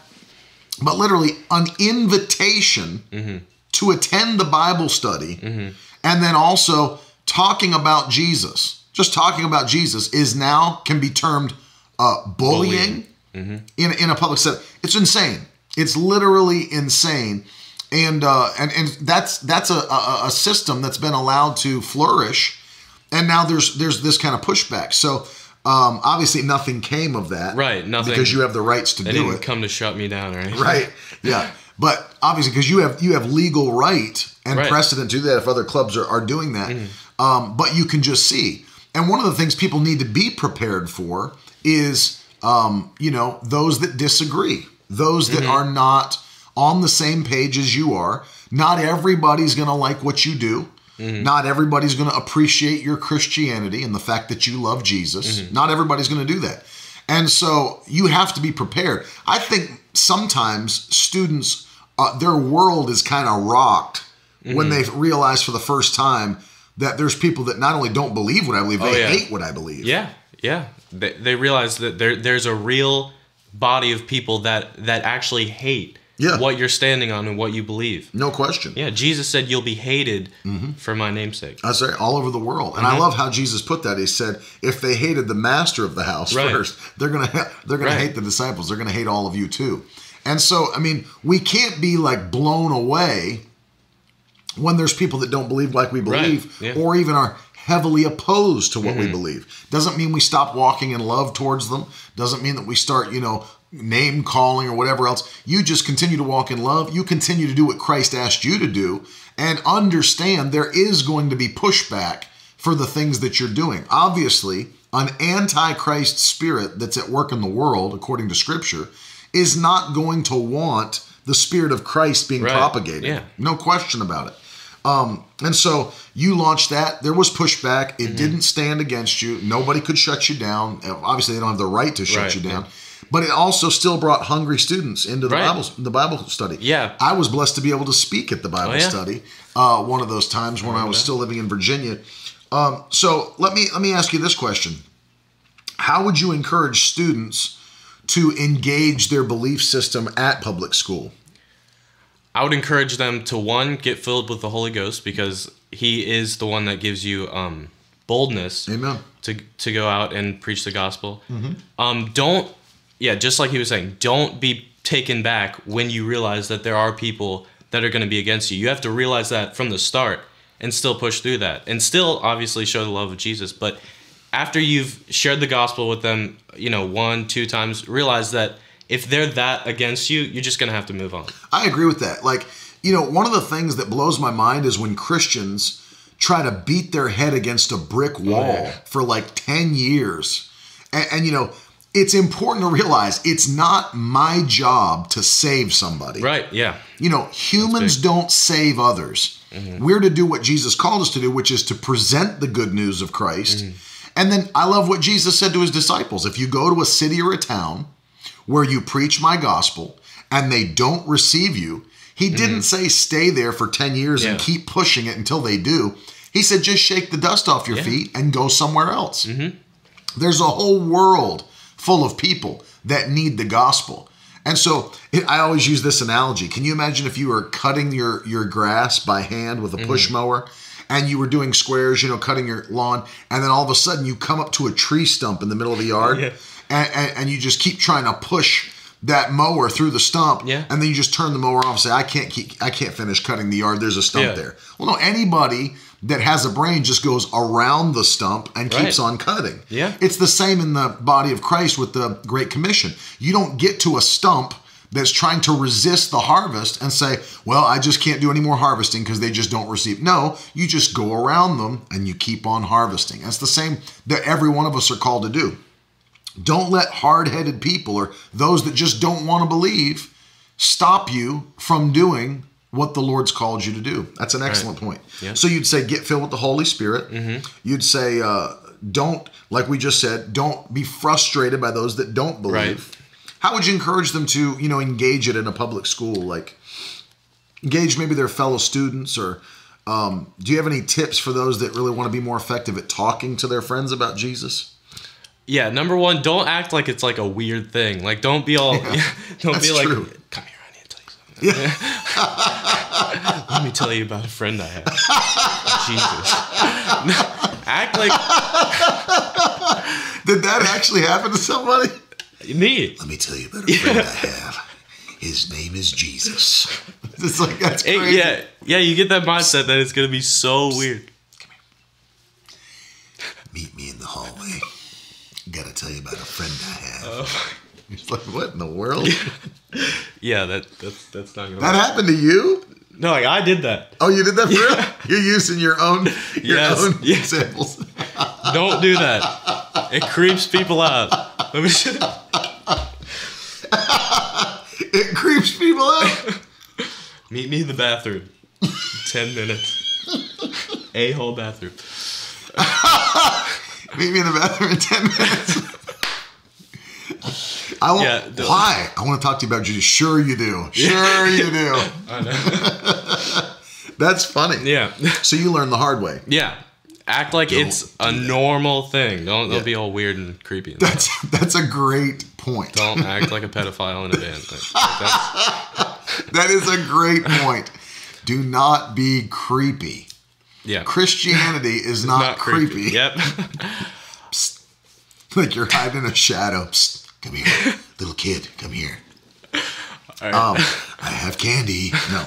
[SPEAKER 1] but literally an invitation
[SPEAKER 2] Mm-hmm.
[SPEAKER 1] to attend the Bible study, and then also talking about Jesus. Just talking about Jesus is now can be termed uh, bullying, in in a public setting. It's insane. It's literally insane, and uh, and and that's that's a, a a system that's been allowed to flourish, and now there's there's this kind of pushback. So. Um, obviously, nothing came of that,
[SPEAKER 2] Right, nothing.
[SPEAKER 1] because you have the rights to
[SPEAKER 2] they
[SPEAKER 1] do
[SPEAKER 2] didn't
[SPEAKER 1] it.
[SPEAKER 2] come to shut me down anything.
[SPEAKER 1] Right yeah. But obviously because you have you have legal right and
[SPEAKER 2] Right.
[SPEAKER 1] precedent to do that if other clubs are, are doing that. Um, but you can just see. And one of the things people need to be prepared for is um, you know those that disagree those that are not on the same page as you are not everybody's going to like what you do not everybody's going to appreciate your christianity and the fact that you love jesus not everybody's going to do that and so you have to be prepared. I think sometimes students, uh, their world is kind of rocked when
[SPEAKER 2] Mm-hmm.
[SPEAKER 1] they realize for the first time that there's people that not only don't believe what I believe, they
[SPEAKER 2] Oh, yeah.
[SPEAKER 1] hate what I believe.
[SPEAKER 2] Yeah, yeah. They, they realize that there there's a real body of people that that actually hate
[SPEAKER 1] Yeah.
[SPEAKER 2] what you're standing on and what you believe.
[SPEAKER 1] No question.
[SPEAKER 2] Yeah, Jesus said you'll be hated
[SPEAKER 1] Mm-hmm.
[SPEAKER 2] for my namesake.
[SPEAKER 1] That's right, all over the world. And I love how Jesus put that. He said, if they hated the master of the house
[SPEAKER 2] Right.
[SPEAKER 1] first, they're gonna they're gonna
[SPEAKER 2] Right.
[SPEAKER 1] hate the disciples. They're gonna hate all of you too. And so, I mean, we can't be like blown away when there's people that don't believe like we
[SPEAKER 2] Right,
[SPEAKER 1] believe,
[SPEAKER 2] yeah. Mm-hmm.
[SPEAKER 1] or even are heavily opposed to what we mm-hmm. believe. Doesn't mean we stop walking in love towards them. Doesn't mean that we start, you know, name calling or whatever else. You just continue to walk in love. You continue to do what Christ asked you to do, and understand there is going to be pushback for the things that you're doing. Obviously, an antichrist spirit that's at work in the world, according to Scripture, is not going to want the spirit of Christ being
[SPEAKER 2] Right,
[SPEAKER 1] propagated.
[SPEAKER 2] yeah.
[SPEAKER 1] No question about it. Um, and so you launched that. There was pushback.
[SPEAKER 2] Mm-hmm.
[SPEAKER 1] It didn't stand against you. Nobody could shut you down. Obviously, they don't have the right to shut
[SPEAKER 2] Right,
[SPEAKER 1] you down.
[SPEAKER 2] yeah.
[SPEAKER 1] But it also still brought hungry students into the
[SPEAKER 2] Right.
[SPEAKER 1] Bible the Bible study.
[SPEAKER 2] Yeah.
[SPEAKER 1] I was blessed to be able to speak at the Bible
[SPEAKER 2] Oh, yeah.
[SPEAKER 1] study uh, one of those times when I was
[SPEAKER 2] that.
[SPEAKER 1] still living in Virginia. Um, so let me let me ask you this question: How would you encourage students to engage their belief system at public school?
[SPEAKER 2] I would encourage them to one get filled with the Holy Ghost because He is the one that gives you um, boldness
[SPEAKER 1] Amen.
[SPEAKER 2] to to go out and preach the gospel.
[SPEAKER 1] Mm-hmm.
[SPEAKER 2] Um, don't yeah, just like he was saying, don't be taken back when you realize that there are people that are going to be against you. You have to realize that from the start and still push through that and still obviously show the love of Jesus. But after you've shared the gospel with them, you know, one, two times, realize that if they're that against you, you're just going to have to move on.
[SPEAKER 1] I agree with that. Like, you know, one of the things that blows my mind is when Christians try to beat their head against a brick wall
[SPEAKER 2] yeah.
[SPEAKER 1] for like 10 years. And, and, you know, it's important to realize it's not my job to save somebody.
[SPEAKER 2] Right, yeah.
[SPEAKER 1] You know, humans don't save others. Mm-hmm. We're to do what Jesus called us to do, which is to present the good news of Christ. Mm-hmm. And then I love what Jesus said to his disciples if you go to a city or a town where you preach my gospel and they don't receive you, he mm-hmm. didn't say stay there for 10 years yeah. and keep pushing it until they do. He said just shake the dust off your yeah. feet and go somewhere else.
[SPEAKER 2] Mm-hmm.
[SPEAKER 1] There's a whole world full of people that need the gospel. And so it, I always use this analogy. Can you imagine if you were cutting your, your grass by hand with a push mm-hmm. mower and you were doing squares, you know, cutting your lawn, and then all of a sudden you come up to a tree stump in the middle of the yard yeah. And, and, and, you just keep trying to push that mower through the stump
[SPEAKER 2] yeah.
[SPEAKER 1] and then you just turn the mower off and say, I can't keep I can't finish cutting the yard. There's a stump yeah. there. Well no, anybody that has a brain just goes around the stump and keeps on cutting.
[SPEAKER 2] Yeah.
[SPEAKER 1] It's the same in the body of Christ with the Great Commission. You don't get to a stump that's trying to resist the harvest and say, well, I just can't do any more harvesting because they just don't receive. No, you just go around them and you keep on harvesting. That's the same that every one of us are called to do. Don't let hard headed people or those that just don't want to believe stop you from doing what the Lord's called you to do. That's an excellent right. point.
[SPEAKER 2] Yeah.
[SPEAKER 1] So you'd say, get filled with the Holy Spirit.
[SPEAKER 2] Mm-hmm.
[SPEAKER 1] You'd say, uh, don't, like we just said, don't be frustrated by those that don't believe.
[SPEAKER 2] Right.
[SPEAKER 1] How would you encourage them to, you know, engage it in a public school? Like, engage maybe their fellow students or um, do you have any tips for those that really want to be more effective at talking to their friends about Jesus?
[SPEAKER 2] Yeah, number one, don't act like it's like a weird thing. Like, don't be all, yeah, don't be like,
[SPEAKER 1] true.
[SPEAKER 2] come here, I need to tell you something. Yeah. Let me tell you about a friend I have. Jesus. act like.
[SPEAKER 1] Did that actually happen to somebody?
[SPEAKER 2] Me.
[SPEAKER 1] Let me tell you about a friend I have. His name is Jesus. It's like that's crazy.
[SPEAKER 2] It, yeah, yeah. You get that mindset that it's gonna be so weird. Come
[SPEAKER 1] here. Meet me in the hallway. Gotta tell you about a friend I have. Oh. He's like, what in the world?
[SPEAKER 2] yeah, that that's that's not
[SPEAKER 1] gonna. That work. happened to you?
[SPEAKER 2] No, like I did that.
[SPEAKER 1] Oh, you did that for yeah. real? You're using your own your
[SPEAKER 2] yes.
[SPEAKER 1] own
[SPEAKER 2] yes.
[SPEAKER 1] examples.
[SPEAKER 2] Don't do that. It creeps people out. Let me.
[SPEAKER 1] it creeps people out.
[SPEAKER 2] Meet me in the bathroom. Ten minutes. A whole bathroom.
[SPEAKER 1] Meet me in the bathroom in ten minutes. I want, yeah, why? I want to talk to you about Jesus. Sure you do. Sure you do.
[SPEAKER 2] I know.
[SPEAKER 1] That's funny.
[SPEAKER 2] Yeah.
[SPEAKER 1] So you learn the hard way.
[SPEAKER 2] Yeah. Act like don't it's a normal thing. Don't don't be all weird and creepy. And
[SPEAKER 1] that's that's a great point.
[SPEAKER 2] Don't act like a pedophile in a band.
[SPEAKER 1] that is a great point. Do not be creepy.
[SPEAKER 2] Yeah.
[SPEAKER 1] Christianity is not, not creepy.
[SPEAKER 2] creepy. Yep.
[SPEAKER 1] Psst. Like you're hiding a shadow. Psst. Come here, little kid. Come here.
[SPEAKER 2] Right.
[SPEAKER 1] Um, I have candy. No.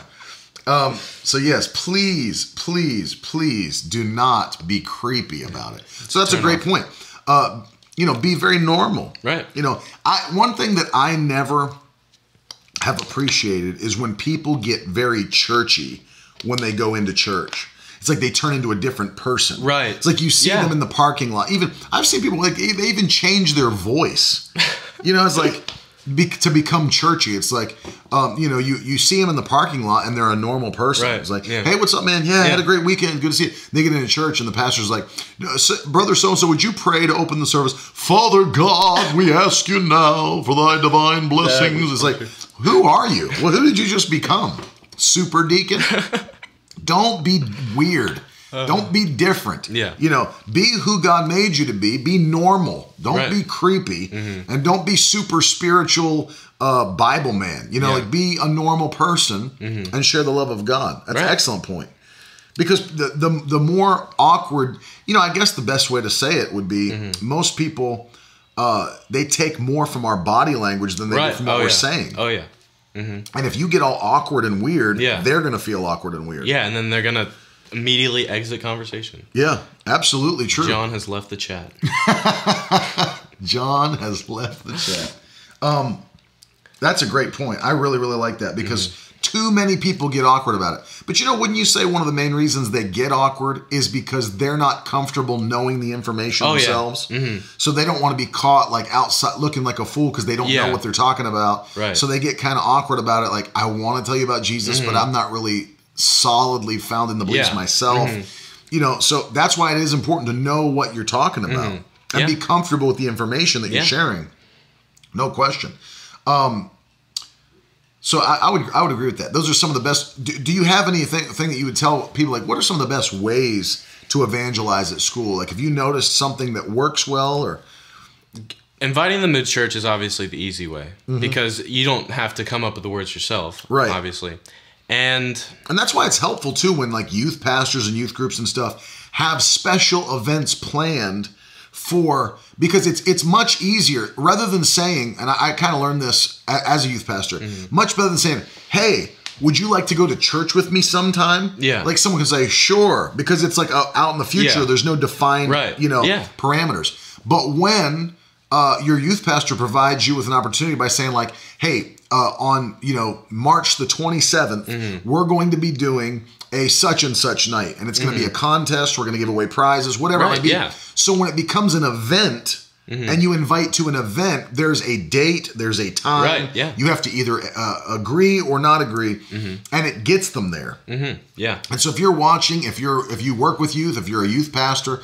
[SPEAKER 1] Um, so yes, please, please, please do not be creepy about it. So that's Turn a great off. point. Uh, you know, be very normal.
[SPEAKER 2] Right.
[SPEAKER 1] You know, I one thing that I never have appreciated is when people get very churchy when they go into church. It's like they turn into a different person.
[SPEAKER 2] Right.
[SPEAKER 1] It's like you see yeah. them in the parking lot. Even I've seen people like they even change their voice. You know, it's like be, to become churchy. It's like, um, you know, you you see them in the parking lot and they're a normal person.
[SPEAKER 2] Right.
[SPEAKER 1] It's like,
[SPEAKER 2] yeah.
[SPEAKER 1] hey, what's up, man? Yeah, yeah, I had a great weekend. Good to see you. They get into church and the pastor's like, brother so and so, would you pray to open the service? Father God, we ask you now for thy divine blessings. It's like, who are you? Well, who did you just become? Super deacon? Don't be weird. Uh, Don't be different.
[SPEAKER 2] Yeah.
[SPEAKER 1] You know, be who God made you to be. Be normal. Don't
[SPEAKER 2] right.
[SPEAKER 1] be creepy.
[SPEAKER 2] Mm-hmm.
[SPEAKER 1] And don't be super spiritual uh, Bible man. You know, yeah. like be a normal person
[SPEAKER 2] mm-hmm.
[SPEAKER 1] and share the love of God. That's
[SPEAKER 2] right.
[SPEAKER 1] an excellent point. Because the, the the more awkward, you know, I guess the best way to say it would be
[SPEAKER 2] mm-hmm.
[SPEAKER 1] most people uh, they take more from our body language than they
[SPEAKER 2] right.
[SPEAKER 1] do from what
[SPEAKER 2] oh,
[SPEAKER 1] we're
[SPEAKER 2] yeah.
[SPEAKER 1] saying.
[SPEAKER 2] Oh yeah.
[SPEAKER 1] And if you get all awkward and weird,
[SPEAKER 2] Yeah.
[SPEAKER 1] they're gonna feel awkward and weird.
[SPEAKER 2] Yeah, and then they're gonna immediately exit conversation.
[SPEAKER 1] Yeah, absolutely true.
[SPEAKER 2] John has left the chat.
[SPEAKER 1] John has left the chat. Um, that's a great point. I really, really like that because
[SPEAKER 2] Mm-hmm.
[SPEAKER 1] Too many people get awkward about it. But you know, wouldn't you say one of the main reasons they get awkward is because they're not comfortable knowing the information
[SPEAKER 2] Oh, yeah.
[SPEAKER 1] themselves? So they don't want to be caught like outside looking like a fool because they don't
[SPEAKER 2] Yeah.
[SPEAKER 1] know what they're talking about.
[SPEAKER 2] Right. Mm-hmm.
[SPEAKER 1] So they get kind of awkward about it. Like, I want to tell you about Jesus, but I'm not really solidly found in the beliefs
[SPEAKER 2] Yeah.
[SPEAKER 1] myself. You know, so that's why it is important to know what you're talking about and
[SPEAKER 2] Mm-hmm. Yeah.
[SPEAKER 1] be comfortable with the information that you're sharing. No question. Um, so I, I would I would agree with that. Those are some of the best. Do, do you have anything thing that you would tell people like what are some of the best ways to evangelize at school? Like, have you noticed something that works well or
[SPEAKER 2] Inviting them to church is obviously the easy way because you don't have to come up with the words yourself.
[SPEAKER 1] Mm-hmm. Right.
[SPEAKER 2] Obviously. And
[SPEAKER 1] And that's why it's helpful too when like youth pastors and youth groups and stuff have special events planned for because it's it's much easier rather than saying and I, I kind of learned this a, as a youth pastor
[SPEAKER 2] Mm-hmm.
[SPEAKER 1] much better than saying hey would you like to go to church with me sometime
[SPEAKER 2] Yeah.
[SPEAKER 1] like someone can say sure because it's like uh, out in the future
[SPEAKER 2] Yeah.
[SPEAKER 1] there's no defined
[SPEAKER 2] Right.
[SPEAKER 1] you know
[SPEAKER 2] Yeah.
[SPEAKER 1] parameters but when uh, your youth pastor provides you with an opportunity by saying like hey uh, on you know march the 27th
[SPEAKER 2] Mm-hmm.
[SPEAKER 1] we're going to be doing a such and such night and it's going to be a contest we're going to give away prizes whatever it
[SPEAKER 2] Mm-hmm.
[SPEAKER 1] Might be
[SPEAKER 2] yeah.
[SPEAKER 1] so when it becomes an event and you invite to an event there's a date there's a time
[SPEAKER 2] Right, yeah.
[SPEAKER 1] you have to either uh, agree or not agree
[SPEAKER 2] Mm-hmm.
[SPEAKER 1] and it gets them there
[SPEAKER 2] yeah.
[SPEAKER 1] and so if you're watching, if you're if you work with youth, if you're a youth pastor,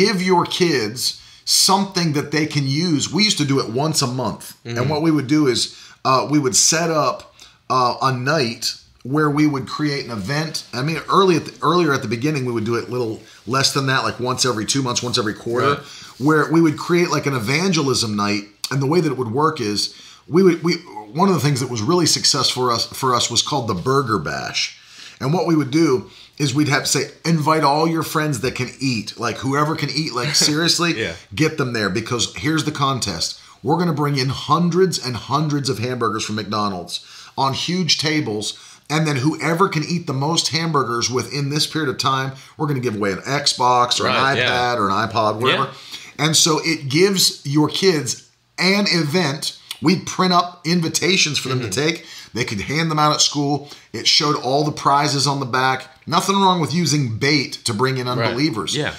[SPEAKER 1] give your kids something that they can use. We used to do it once a month, and what we would do is uh, we would set up uh, a night where we would create an event. I mean, early at the, earlier at the beginning, we would do it little less than that, like once every two months, once every quarter,
[SPEAKER 2] Right.
[SPEAKER 1] where we would create like an evangelism night. And the way that it would work is we would we one of the things that was really successful for us for us was called the Burger Bash. And what we would do is we'd have to say, invite all your friends that can eat. Like whoever can eat, like seriously,
[SPEAKER 2] Yeah.
[SPEAKER 1] get them there because here's the contest. We're going to bring in hundreds and hundreds of hamburgers from McDonald's on huge tables. And then whoever can eat the most hamburgers within this period of time, we're going to give away an Xbox or
[SPEAKER 2] Right,
[SPEAKER 1] an
[SPEAKER 2] yeah.
[SPEAKER 1] iPad or an iPod, whatever.
[SPEAKER 2] Yeah.
[SPEAKER 1] And so it gives your kids an event. We print up invitations for them
[SPEAKER 2] Mm-hmm.
[SPEAKER 1] to take. They could hand them out at school. It showed all the prizes on the back. Nothing wrong with using bait to bring in
[SPEAKER 2] Right.
[SPEAKER 1] unbelievers.
[SPEAKER 2] Yeah.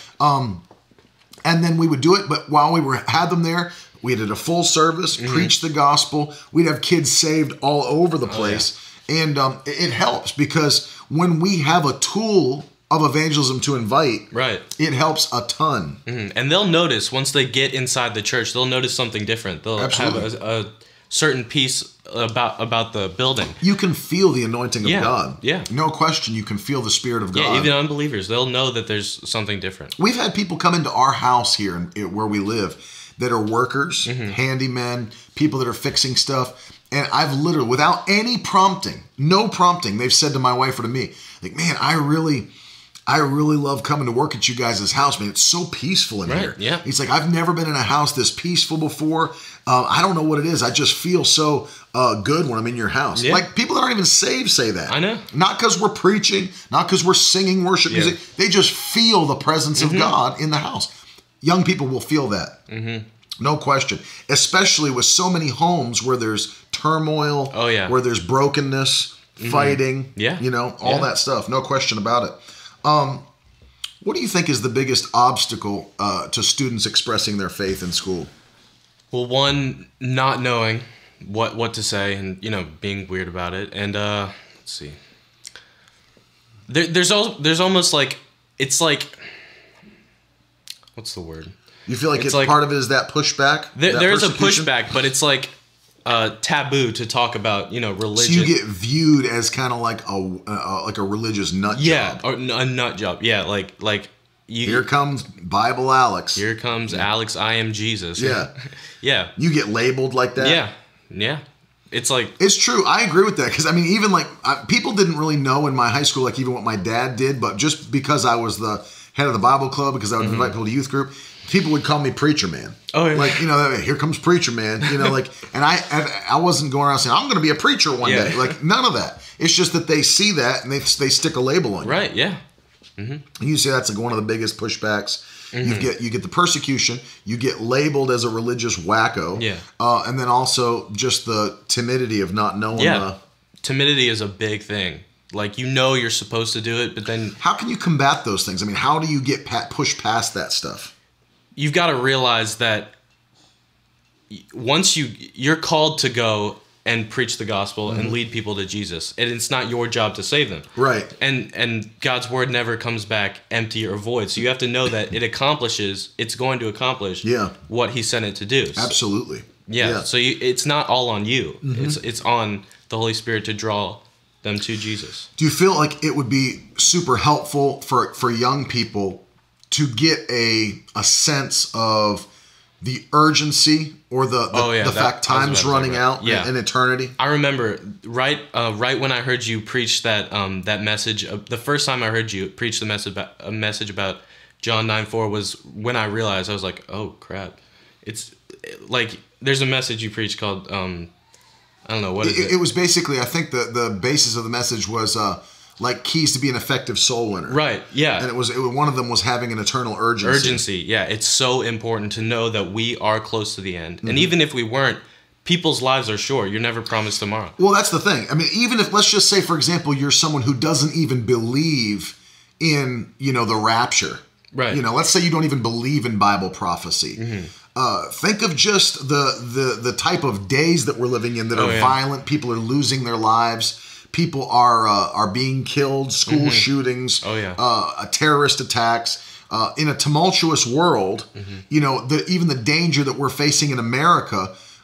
[SPEAKER 1] And then we would do it, but while we were had them there, we did a full service,
[SPEAKER 2] Mm-hmm.
[SPEAKER 1] preached the gospel. We'd have kids saved all over
[SPEAKER 2] Oh,
[SPEAKER 1] the place. And um, it, helps because when we have a tool of evangelism to invite,
[SPEAKER 2] Right.
[SPEAKER 1] it helps a ton.
[SPEAKER 2] Mhm. And they'll notice once they get inside the church, they'll notice something different. They'll
[SPEAKER 1] Absolutely.
[SPEAKER 2] have a, a certain peace about about the building.
[SPEAKER 1] You can feel the anointing of
[SPEAKER 2] Yeah,
[SPEAKER 1] God.
[SPEAKER 2] yeah.
[SPEAKER 1] No question, you can feel the Spirit of God.
[SPEAKER 2] Yeah, even unbelievers, they'll know that there's something different.
[SPEAKER 1] We've had people come into our house here in, where we live that are workers,
[SPEAKER 2] Mm-hmm.
[SPEAKER 1] handymen, people that are fixing stuff. And I've literally, without any prompting, no prompting, they've said to my wife or to me, like, man, I really, I really love coming to work at you guys' house, man. It's so peaceful in
[SPEAKER 2] Right,
[SPEAKER 1] here.
[SPEAKER 2] yeah.
[SPEAKER 1] He's like, I've never been in a house this peaceful before. Uh, I don't know what it is. I just feel so uh, good when I'm in your house.
[SPEAKER 2] Yeah.
[SPEAKER 1] Like people that aren't even saved say that.
[SPEAKER 2] I know.
[SPEAKER 1] Not because we're preaching, not because we're singing worship
[SPEAKER 2] Yeah. Mm-hmm.
[SPEAKER 1] music. They just feel the presence of God in the house. Young people will feel that. Mm-hmm. No question. Especially with so many homes where there's turmoil,
[SPEAKER 2] Oh, yeah. Mm-hmm.
[SPEAKER 1] where there's brokenness, fighting,
[SPEAKER 2] Yeah.
[SPEAKER 1] you know, all
[SPEAKER 2] Yeah.
[SPEAKER 1] that stuff. No question about it. Um, what do you think is the biggest obstacle uh, to students expressing their faith in school?
[SPEAKER 2] Well, one, not knowing what what to say and you know being weird about it, and uh, let's see. There, there's al- there's almost like it's like what's the word?
[SPEAKER 1] You feel like it's,
[SPEAKER 2] It's like-
[SPEAKER 1] part of it is that pushback?
[SPEAKER 2] There,
[SPEAKER 1] that
[SPEAKER 2] there's a pushback, but it's like uh, taboo to talk about you know
[SPEAKER 1] So
[SPEAKER 2] religion.
[SPEAKER 1] you get viewed as kind of like a uh, like a religious nut
[SPEAKER 2] yeah,
[SPEAKER 1] job.
[SPEAKER 2] or a nut job. Yeah, like like you.
[SPEAKER 1] Here comes Bible Alex.
[SPEAKER 2] here comes Alex. I am Jesus.
[SPEAKER 1] Yeah.
[SPEAKER 2] yeah,
[SPEAKER 1] You get labeled like that.
[SPEAKER 2] yeah, yeah. It's like
[SPEAKER 1] It's true. I agree with that because I mean, even like I, people didn't really know in my high school, like even what my dad did, but just because I was the head of the Bible club, because I would
[SPEAKER 2] Mm-hmm.
[SPEAKER 1] invite people to youth group, people would call me preacher man.
[SPEAKER 2] Oh, yeah.
[SPEAKER 1] like you know, here comes preacher man. You know, like, and I I wasn't going around saying I'm going to be a preacher one
[SPEAKER 2] Yeah.
[SPEAKER 1] day. Like none of that. It's just that they see that and they they stick a label on you.
[SPEAKER 2] Right. Yeah.
[SPEAKER 1] You see, that's like one of the biggest pushbacks.
[SPEAKER 2] Mm-hmm.
[SPEAKER 1] You get you get the persecution. You get labeled as a religious wacko.
[SPEAKER 2] Yeah.
[SPEAKER 1] Uh, and then also just the timidity of not knowing.
[SPEAKER 2] Yeah.
[SPEAKER 1] The,
[SPEAKER 2] Timidity is a big thing. Like you know you're supposed to do it, but then
[SPEAKER 1] how can you combat those things? I mean, how do you get pa- pushed past that stuff?
[SPEAKER 2] you've got to realize that once you you're called to go and preach the gospel
[SPEAKER 1] Mm-hmm.
[SPEAKER 2] and lead people to Jesus, and it's not your job to save them.
[SPEAKER 1] Right.
[SPEAKER 2] And and God's word never comes back empty or void. So you have to know that it accomplishes. It's going to accomplish.
[SPEAKER 1] Yeah.
[SPEAKER 2] What He sent it to do.
[SPEAKER 1] Absolutely.
[SPEAKER 2] Yeah. So you, it's not all on you. It's it's on the Holy Spirit to draw them to Jesus.
[SPEAKER 1] Do you feel like it would be super helpful for for young people to get a a sense of the urgency or the the,
[SPEAKER 2] Oh, yeah,
[SPEAKER 1] the
[SPEAKER 2] that-
[SPEAKER 1] fact time's running out
[SPEAKER 2] yeah.
[SPEAKER 1] in, in eternity?
[SPEAKER 2] I remember right uh, right when I heard you preach that um, that message. Uh, the first time I heard you preach the message about a message about John nine four was when I realized I was like, oh crap, it's like there's a message you preach called um, I don't know what
[SPEAKER 1] It,
[SPEAKER 2] it.
[SPEAKER 1] it was basically, I think the the basis of the message was uh, like keys to be an effective soul winner.
[SPEAKER 2] right? Yeah.
[SPEAKER 1] And it was, it was one of them was having an eternal urgency.
[SPEAKER 2] urgency yeah it's so important to know that we are close to the end
[SPEAKER 1] Mm-hmm.
[SPEAKER 2] and even if we weren't people's lives are short you're never promised tomorrow
[SPEAKER 1] Well, that's the thing. I mean, even if let's just say, for example, you're someone who doesn't even believe in you know the rapture.
[SPEAKER 2] Right.
[SPEAKER 1] You know, let's say you don't even believe in Bible prophecy.
[SPEAKER 2] Mm-hmm.
[SPEAKER 1] Uh, think of just the the the type of days that we're living in that
[SPEAKER 2] Oh,
[SPEAKER 1] are
[SPEAKER 2] yeah.
[SPEAKER 1] violent. People are losing their lives. People are uh, are being killed. School shootings.
[SPEAKER 2] Oh, yeah.
[SPEAKER 1] Uh, terrorist attacks. Uh, in a tumultuous world,
[SPEAKER 2] Mm-hmm.
[SPEAKER 1] you know, the, even the danger that we're facing in America,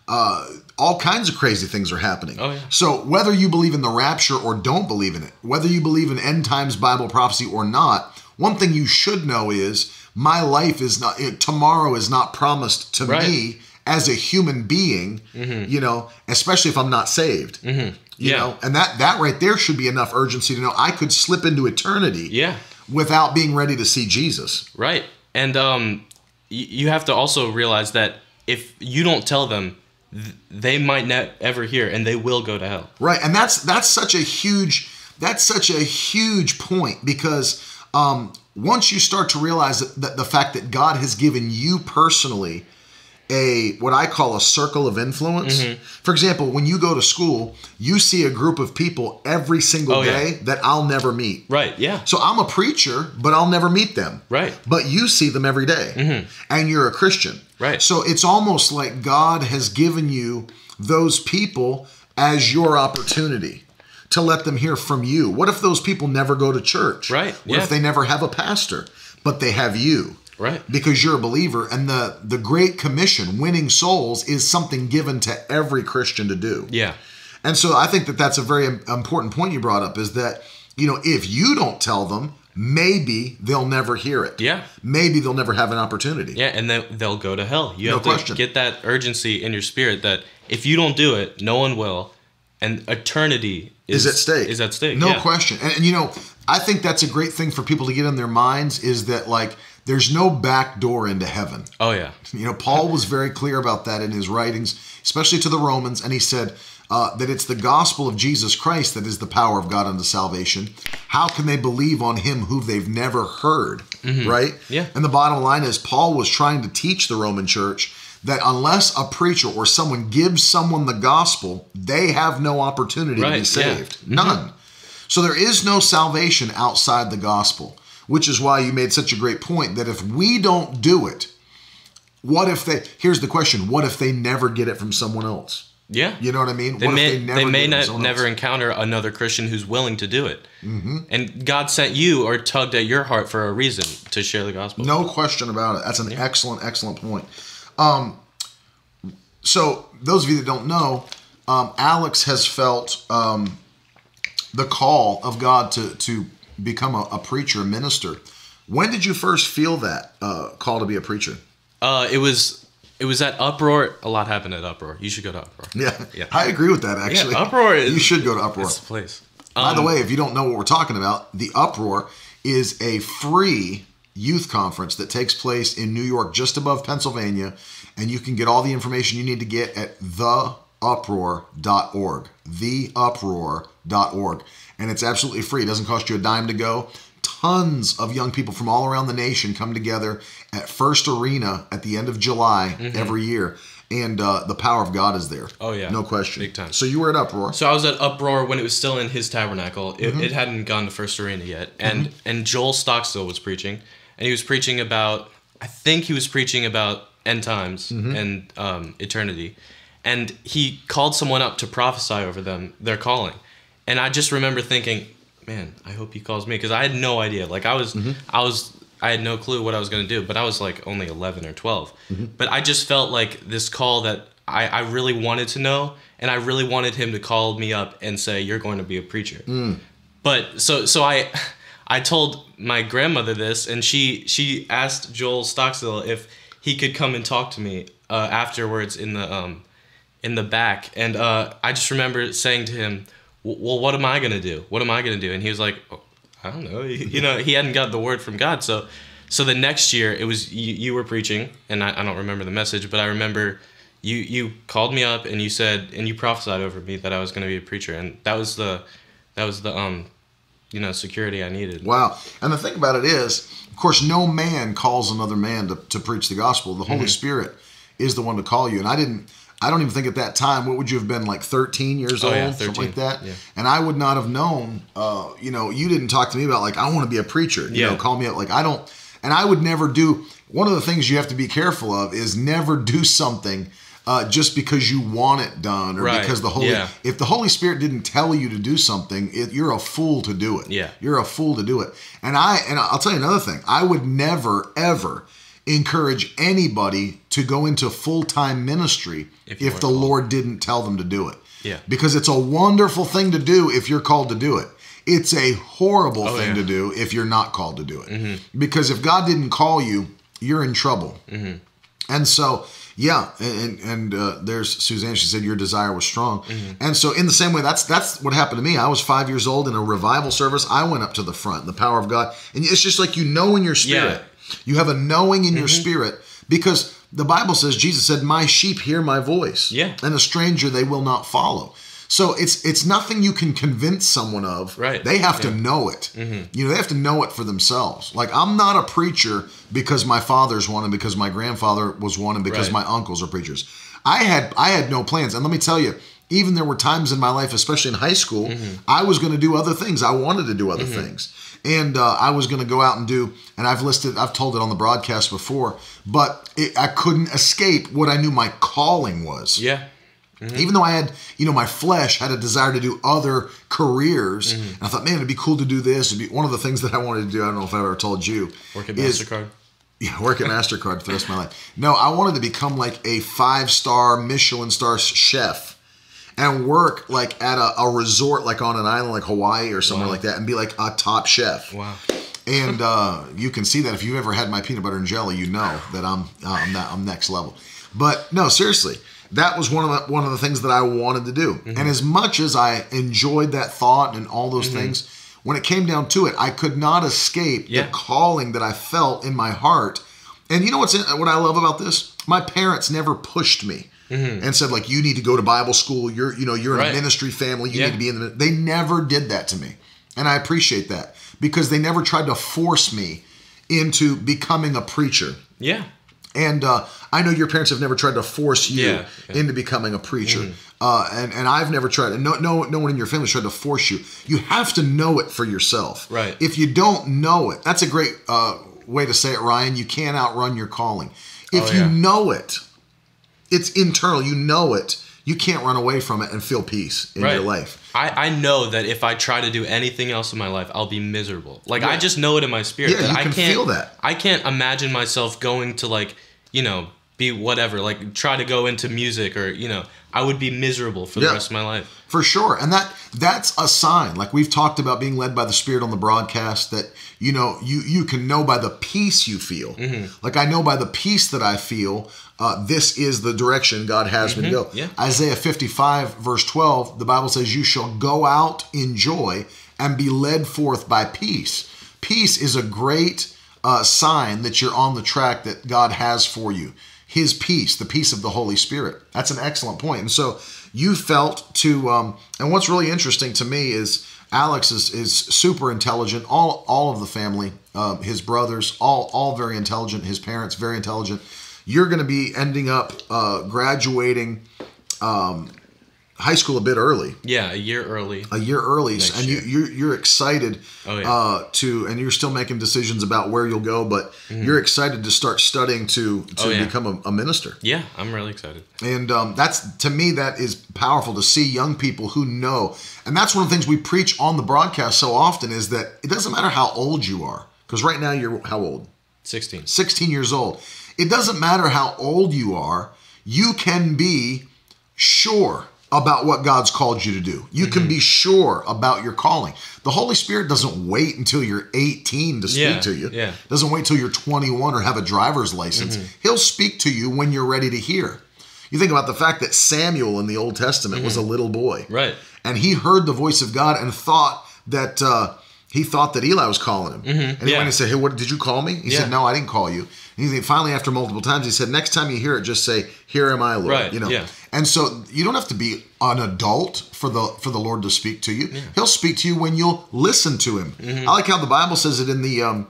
[SPEAKER 1] uh, all kinds of crazy things are happening.
[SPEAKER 2] Oh, yeah.
[SPEAKER 1] So whether you believe in the rapture or don't believe in it, whether you believe in end times Bible prophecy or not, one thing you should know is my life is not tomorrow is not promised to
[SPEAKER 2] Right.
[SPEAKER 1] me as a human being. You know, especially if I'm not saved. You
[SPEAKER 2] Mm-hmm. Yeah.
[SPEAKER 1] know, and that that right there should be enough urgency to know I could slip into eternity.
[SPEAKER 2] Yeah.
[SPEAKER 1] Without being ready to see Jesus.
[SPEAKER 2] right and um y- you have to also realize that if you don't tell them th- they might not ever hear and they will go to hell
[SPEAKER 1] Right, and that's that's such a huge that's such a huge point because um, once you start to realize that, that the fact that God has given you personally a what I call a circle of influence.
[SPEAKER 2] Mm-hmm.
[SPEAKER 1] For example, when you go to school, you see a group of people every single
[SPEAKER 2] Oh, yeah.
[SPEAKER 1] day that I'll never meet.
[SPEAKER 2] right yeah
[SPEAKER 1] So I'm a preacher, but I'll never meet them.
[SPEAKER 2] Right. Mm-hmm.
[SPEAKER 1] But you see them every day, and you're a Christian.
[SPEAKER 2] Right.
[SPEAKER 1] So it's almost like God has given you those people as your opportunity to let them hear from you. What if those people never go to church?
[SPEAKER 2] Right,
[SPEAKER 1] What
[SPEAKER 2] yeah.
[SPEAKER 1] if they never have a pastor, but they have you?
[SPEAKER 2] Right.
[SPEAKER 1] Because you're a believer, and the the Great Commission, winning souls, is something given to every Christian to do.
[SPEAKER 2] yeah
[SPEAKER 1] And so I think that that's a very important point you brought up is that, you know, if you don't tell them, maybe they'll never hear it.
[SPEAKER 2] Yeah.
[SPEAKER 1] Maybe they'll never have an opportunity.
[SPEAKER 2] yeah and then they'll go to hell you
[SPEAKER 1] No
[SPEAKER 2] have to
[SPEAKER 1] question.
[SPEAKER 2] get that urgency in your spirit that if you don't do it no one will and eternity
[SPEAKER 1] Is,
[SPEAKER 2] is,
[SPEAKER 1] at stake.
[SPEAKER 2] is at stake
[SPEAKER 1] No
[SPEAKER 2] yeah.
[SPEAKER 1] question. And, and, you know, I think that's a great thing for people to get in their minds is that, like, there's no back door into heaven.
[SPEAKER 2] oh yeah
[SPEAKER 1] You know, Paul was very clear about that in his writings, especially to the Romans, and he said uh, that it's the gospel of Jesus Christ that is the power of God unto salvation. How can they believe on him who they've never heard? Right?
[SPEAKER 2] Yeah.
[SPEAKER 1] And the bottom line is, Paul was trying to teach the Roman church that unless a preacher or someone gives someone the gospel, they have no opportunity to be
[SPEAKER 2] Right, yeah.
[SPEAKER 1] saved. None. So there is no salvation outside the gospel, which is why you made such a great point that if we don't do it, what if they here's the question what if they never get it from someone else
[SPEAKER 2] yeah
[SPEAKER 1] you know what i mean
[SPEAKER 2] they
[SPEAKER 1] what
[SPEAKER 2] may,
[SPEAKER 1] if
[SPEAKER 2] they,
[SPEAKER 1] never get
[SPEAKER 2] may not never encounter another Christian who's willing to do it. Mm-hmm. And God sent you or tugged at your heart for a reason to share the gospel.
[SPEAKER 1] no question about it that's an excellent excellent point um, so those of you that don't know um, alex has felt um, the call of god to to become a, a preacher a minister when did you first feel that uh, call to be a preacher
[SPEAKER 2] Uh, it was it was at Uproar. A lot happened at Uproar. You should go to Uproar.
[SPEAKER 1] yeah,
[SPEAKER 2] Yeah.
[SPEAKER 1] i agree with that actually
[SPEAKER 2] Uproar is-
[SPEAKER 1] you should go to uproar
[SPEAKER 2] It's the place.
[SPEAKER 1] By the
[SPEAKER 2] Um,
[SPEAKER 1] way, if you don't know what we're talking about, the Uproar is a free youth conference that takes place in New York, just above Pennsylvania. And you can get all the information you need to get at theuproar.org. Theuproar.org. And it's absolutely free. It doesn't cost you a dime to go. Tons of young people from all around the nation come together at First Arena at the end of July every year. And uh, the power of God is there.
[SPEAKER 2] Mm-hmm. Oh, yeah.
[SPEAKER 1] No question.
[SPEAKER 2] Big time.
[SPEAKER 1] So you were at Uproar.
[SPEAKER 2] So I was at Uproar when it was still in his tabernacle. It,
[SPEAKER 1] Mm-hmm.
[SPEAKER 2] it hadn't gone to First Arena yet, and and Joel Stockstill was preaching, and he was preaching about. I think he was preaching about end times
[SPEAKER 1] Mm-hmm.
[SPEAKER 2] and um, eternity, and he called someone up to prophesy over them their calling, and I just remember thinking, man, I hope he calls me because I had no idea. Like I was,
[SPEAKER 1] Mm-hmm.
[SPEAKER 2] I was. I had no clue what I was going to do, but I was like only 11 or 12.
[SPEAKER 1] Mm-hmm.
[SPEAKER 2] But I just felt like this call that I, I really wanted to know, and I really wanted him to call me up and say, "You're going to be a preacher." But so so I I told my grandmother this, and she she asked Joel Stockstill if he could come and talk to me uh, afterwards in the um in the back, and uh, I just remember saying to him, "Well, what am I gonna do? What am I gonna do?" And he was like, oh, "I don't know." you know, he hadn't got the word from God, so. So the next year, it was you, you were preaching, and I, I don't remember the message, but I remember you you called me up and you said and you prophesied over me that I was going to be a preacher, and that was the that was the um you know security I needed.
[SPEAKER 1] Wow. And the thing about it is, of course, no man calls another man to, to preach the gospel. The
[SPEAKER 2] Mm-hmm.
[SPEAKER 1] Holy Spirit is the one to call you. And I didn't, I don't even think at that time, what would you have been like 13 years
[SPEAKER 2] Oh,
[SPEAKER 1] old?
[SPEAKER 2] yeah,
[SPEAKER 1] Something like that.
[SPEAKER 2] Yeah.
[SPEAKER 1] And I would not have known, uh, you know, you didn't talk to me about like, I want to be a preacher. You
[SPEAKER 2] Yeah.
[SPEAKER 1] know, call me up. Like, I don't, and I would never do, one of the things you have to be careful of is never do something uh, just because you want it done or
[SPEAKER 2] Right.
[SPEAKER 1] because the Holy,
[SPEAKER 2] Yeah.
[SPEAKER 1] if the Holy Spirit didn't tell you to do something, it, you're a fool to do it.
[SPEAKER 2] Yeah.
[SPEAKER 1] You're a fool to do it. And I and I'll tell you another thing. I would never ever encourage anybody to go into full-time ministry if,
[SPEAKER 2] If
[SPEAKER 1] the
[SPEAKER 2] called.
[SPEAKER 1] Lord didn't tell them to do it.
[SPEAKER 2] Yeah.
[SPEAKER 1] Because it's a wonderful thing to do if you're called to do it. It's a horrible
[SPEAKER 2] Oh,
[SPEAKER 1] thing
[SPEAKER 2] yeah.
[SPEAKER 1] to do if you're not called to do it. Because if God didn't call you, you're in trouble. And so, yeah, and and uh, there's Suzanne. She said your desire was strong,
[SPEAKER 2] Mm-hmm.
[SPEAKER 1] and so in the same way, that's that's what happened to me. I was five years old in a revival service. I went up to the front, the power of God, and it's just like you know in your spirit. You have a knowing in your
[SPEAKER 2] Mm-hmm.
[SPEAKER 1] spirit because the Bible says Jesus said, "My sheep hear my voice,
[SPEAKER 2] Yeah.
[SPEAKER 1] and a stranger they will not follow." So it's it's nothing you can convince someone of.
[SPEAKER 2] Right.
[SPEAKER 1] They have to
[SPEAKER 2] Yeah. Mm-hmm.
[SPEAKER 1] know it. You know, they have to know it for themselves. Like I'm not a preacher because my father's one and because my grandfather was one and because
[SPEAKER 2] Right.
[SPEAKER 1] my uncles are preachers. I had I had no plans. And let me tell you, even there were times in my life, especially in high school,
[SPEAKER 2] Mm-hmm.
[SPEAKER 1] I was going to do other things. I wanted to do other things. And uh, I was going to go out and do, and I've listed, I've told it on the broadcast before, but it, I couldn't escape what I knew my calling was
[SPEAKER 2] Yeah.
[SPEAKER 1] Even though I had, you know, my flesh had a desire to do other careers,
[SPEAKER 2] Mm-hmm.
[SPEAKER 1] and I thought, man, it'd be cool to do this. It'd be one of the things that I wanted to do. I don't know if I ever told you.
[SPEAKER 2] Work at
[SPEAKER 1] is-
[SPEAKER 2] Mastercard.
[SPEAKER 1] Yeah, work at Mastercard for the rest of my life. No, I wanted to become like a five star Michelin star chef, and work like at a, a resort, like on an island like Hawaii or somewhere
[SPEAKER 2] Wow.
[SPEAKER 1] like that, and be like a top chef.
[SPEAKER 2] Wow.
[SPEAKER 1] And uh, you can see that if you've ever had my peanut butter and jelly, you know that I'm uh, I'm that I'm next level. But no, seriously, that was one of the one of the things that I wanted to do.
[SPEAKER 2] Mm-hmm.
[SPEAKER 1] And as much as I enjoyed that thought and all those
[SPEAKER 2] Mm-hmm.
[SPEAKER 1] things, when it came down to it, I could not escape
[SPEAKER 2] Yeah.
[SPEAKER 1] the calling that I felt in my heart. And you know what's in, what I love about this? My parents never pushed me. And said like you need to go to Bible school. You're you know you're in
[SPEAKER 2] Mm-hmm. Right.
[SPEAKER 1] a ministry family. You
[SPEAKER 2] Yeah.
[SPEAKER 1] need to be in the. They never did that to me, and I appreciate that because they never tried to force me into becoming a preacher.
[SPEAKER 2] Yeah.
[SPEAKER 1] And uh, I know your parents have never tried to force you
[SPEAKER 2] Yeah, yeah. Mm-hmm.
[SPEAKER 1] into becoming a preacher. Uh, and, and I've never tried, and no, no, no one in your family tried to force you. You have to know it for yourself.
[SPEAKER 2] Right.
[SPEAKER 1] If you don't know it, that's a great uh, way to say it, Ryan. You can't outrun your calling. If
[SPEAKER 2] Oh,
[SPEAKER 1] you know it, it's internal. You know it. You can't run away from it and feel peace in
[SPEAKER 2] Right.
[SPEAKER 1] your life.
[SPEAKER 2] I, I know that if I try to do anything else in my life, I'll be miserable. Like I just know it in my spirit
[SPEAKER 1] Yeah,
[SPEAKER 2] that
[SPEAKER 1] you
[SPEAKER 2] I
[SPEAKER 1] can
[SPEAKER 2] can't
[SPEAKER 1] feel that.
[SPEAKER 2] I can't imagine myself going to like, you know, be whatever, like try to go into music or, you know, I would be miserable for the
[SPEAKER 1] Yeah.
[SPEAKER 2] rest of my life.
[SPEAKER 1] For sure. And that that's a sign. Like we've talked about being led by the Spirit on the broadcast that you know you you can know by the peace you feel.
[SPEAKER 2] Mm-hmm.
[SPEAKER 1] Like I know by the peace that I feel, uh, this is the direction God has me to go.
[SPEAKER 2] Mm-hmm. Yeah.
[SPEAKER 1] Isaiah 55 verse 12, the Bible says you shall go out in joy and be led forth by peace. Peace is a great uh, sign that you're on the track that God has for you. His peace, the peace of the Holy Spirit. That's an excellent point. And so you felt to, um, and what's really interesting to me is Alex is, is super intelligent. All all of the family, uh, his brothers, all all very intelligent. His parents very intelligent. You're going to be ending up uh, graduating um, high school a bit early,
[SPEAKER 2] Yeah, a year early.
[SPEAKER 1] a year early,
[SPEAKER 2] Next
[SPEAKER 1] and you
[SPEAKER 2] year.
[SPEAKER 1] you're, you're excited
[SPEAKER 2] Oh, yeah.
[SPEAKER 1] uh, to, and you're still making decisions about where you'll go, but you're excited to start studying to to
[SPEAKER 2] Mm-hmm. Oh, yeah.
[SPEAKER 1] become a, a minister.
[SPEAKER 2] Yeah, I'm really excited.
[SPEAKER 1] And um, that's to me that is powerful to see young people who know. And that's one of the things we preach on the broadcast so often is that it doesn't matter how old you are, because right now you're how old?
[SPEAKER 2] 16.
[SPEAKER 1] 16 years old. It doesn't matter how old you are, you can be sure about what God's called you to do. You can mm-hmm. be sure about your calling. The Holy Spirit doesn't wait until you're 18 to speak
[SPEAKER 2] Yeah,
[SPEAKER 1] to you.
[SPEAKER 2] yeah.
[SPEAKER 1] Doesn't wait till you're 21 or have a driver's license. Mm-hmm. He'll speak to you when you're ready to hear. You think about the fact that Samuel in the Old Testament was a mm-hmm. little boy
[SPEAKER 2] Right.
[SPEAKER 1] and he heard the voice of God and thought that uh, he thought that Eli was calling him. And he
[SPEAKER 2] Mm-hmm. yeah.
[SPEAKER 1] went and said, "Hey, what did you call me?" He
[SPEAKER 2] Yeah.
[SPEAKER 1] said, "No, I didn't call you." And he finally, after multiple times, he said, "Next time you hear it, just say, here am I, Lord."
[SPEAKER 2] Right,
[SPEAKER 1] You know.
[SPEAKER 2] yeah.
[SPEAKER 1] And so you don't have to be an adult for the for the Lord to speak to you. He'll speak to you when you'll listen to him.
[SPEAKER 2] Mm-hmm.
[SPEAKER 1] I like how the Bible says it in the um,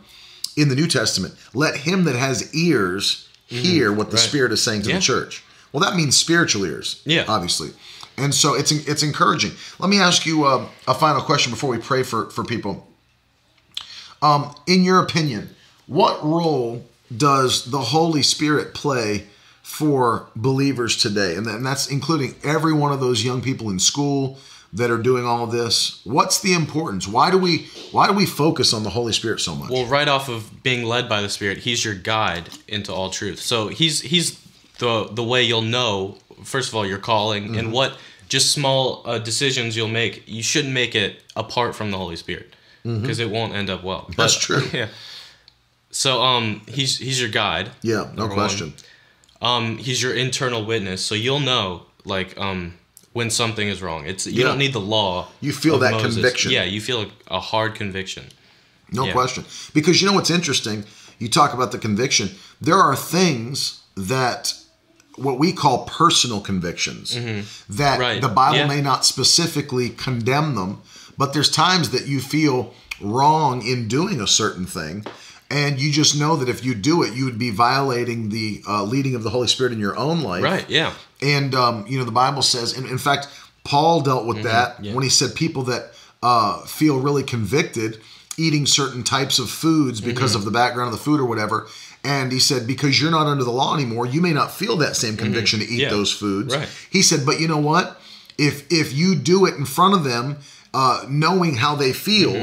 [SPEAKER 1] in the New Testament. Let him that has ears hear what the
[SPEAKER 2] Mm-hmm. Right.
[SPEAKER 1] Spirit is saying to the church. Well, that means spiritual ears.
[SPEAKER 2] Yeah.
[SPEAKER 1] obviously. And so it's it's encouraging. Let me ask you uh, a final question before we pray for for people. Um, in your opinion, what role does the Holy Spirit play for believers today? And, and that's including every one of those young people in school that are doing all of this. What's the importance? Why do we why do we focus on the Holy Spirit so much?
[SPEAKER 2] Well, right off of being led by the Spirit, He's your guide into all truth. So He's He's the the way you'll know. First of all, your calling
[SPEAKER 1] Mm-hmm.
[SPEAKER 2] and what just small uh, decisions you'll make. You shouldn't make it apart from the Holy Spirit because it won't end up well.
[SPEAKER 1] Mm-hmm. That's true.
[SPEAKER 2] Yeah. So um, he's he's your guide.
[SPEAKER 1] yeah, no
[SPEAKER 2] number one.
[SPEAKER 1] question.
[SPEAKER 2] Um, he's your internal witness, so you'll know like um when something is wrong. It's you
[SPEAKER 1] Yeah.
[SPEAKER 2] don't need the law.
[SPEAKER 1] You feel that
[SPEAKER 2] Moses.
[SPEAKER 1] conviction.
[SPEAKER 2] Yeah, you feel a hard conviction.
[SPEAKER 1] No
[SPEAKER 2] Yeah.
[SPEAKER 1] question. Because you know what's interesting? You talk about the conviction. There are things that what we call personal convictions that
[SPEAKER 2] Mm-hmm. Right.
[SPEAKER 1] the Bible
[SPEAKER 2] Yeah.
[SPEAKER 1] may not specifically condemn them, but there's times that you feel wrong in doing a certain thing. And you just know that if you do it, you would be violating the uh, leading of the Holy Spirit in your own life.
[SPEAKER 2] Right. Yeah.
[SPEAKER 1] And um, you know, the Bible says, and in fact, Paul dealt with that
[SPEAKER 2] Mm-hmm. yeah.
[SPEAKER 1] when he said people that uh, feel really convicted eating certain types of foods because
[SPEAKER 2] Mm-hmm.
[SPEAKER 1] of the background of the food or whatever. And he said, because you're not under the law anymore, you may not feel that same conviction to eat
[SPEAKER 2] Mm-hmm. Yeah.
[SPEAKER 1] those foods.
[SPEAKER 2] Right.
[SPEAKER 1] He said, but you know what? If if you do it in front of them, uh, knowing how they feel,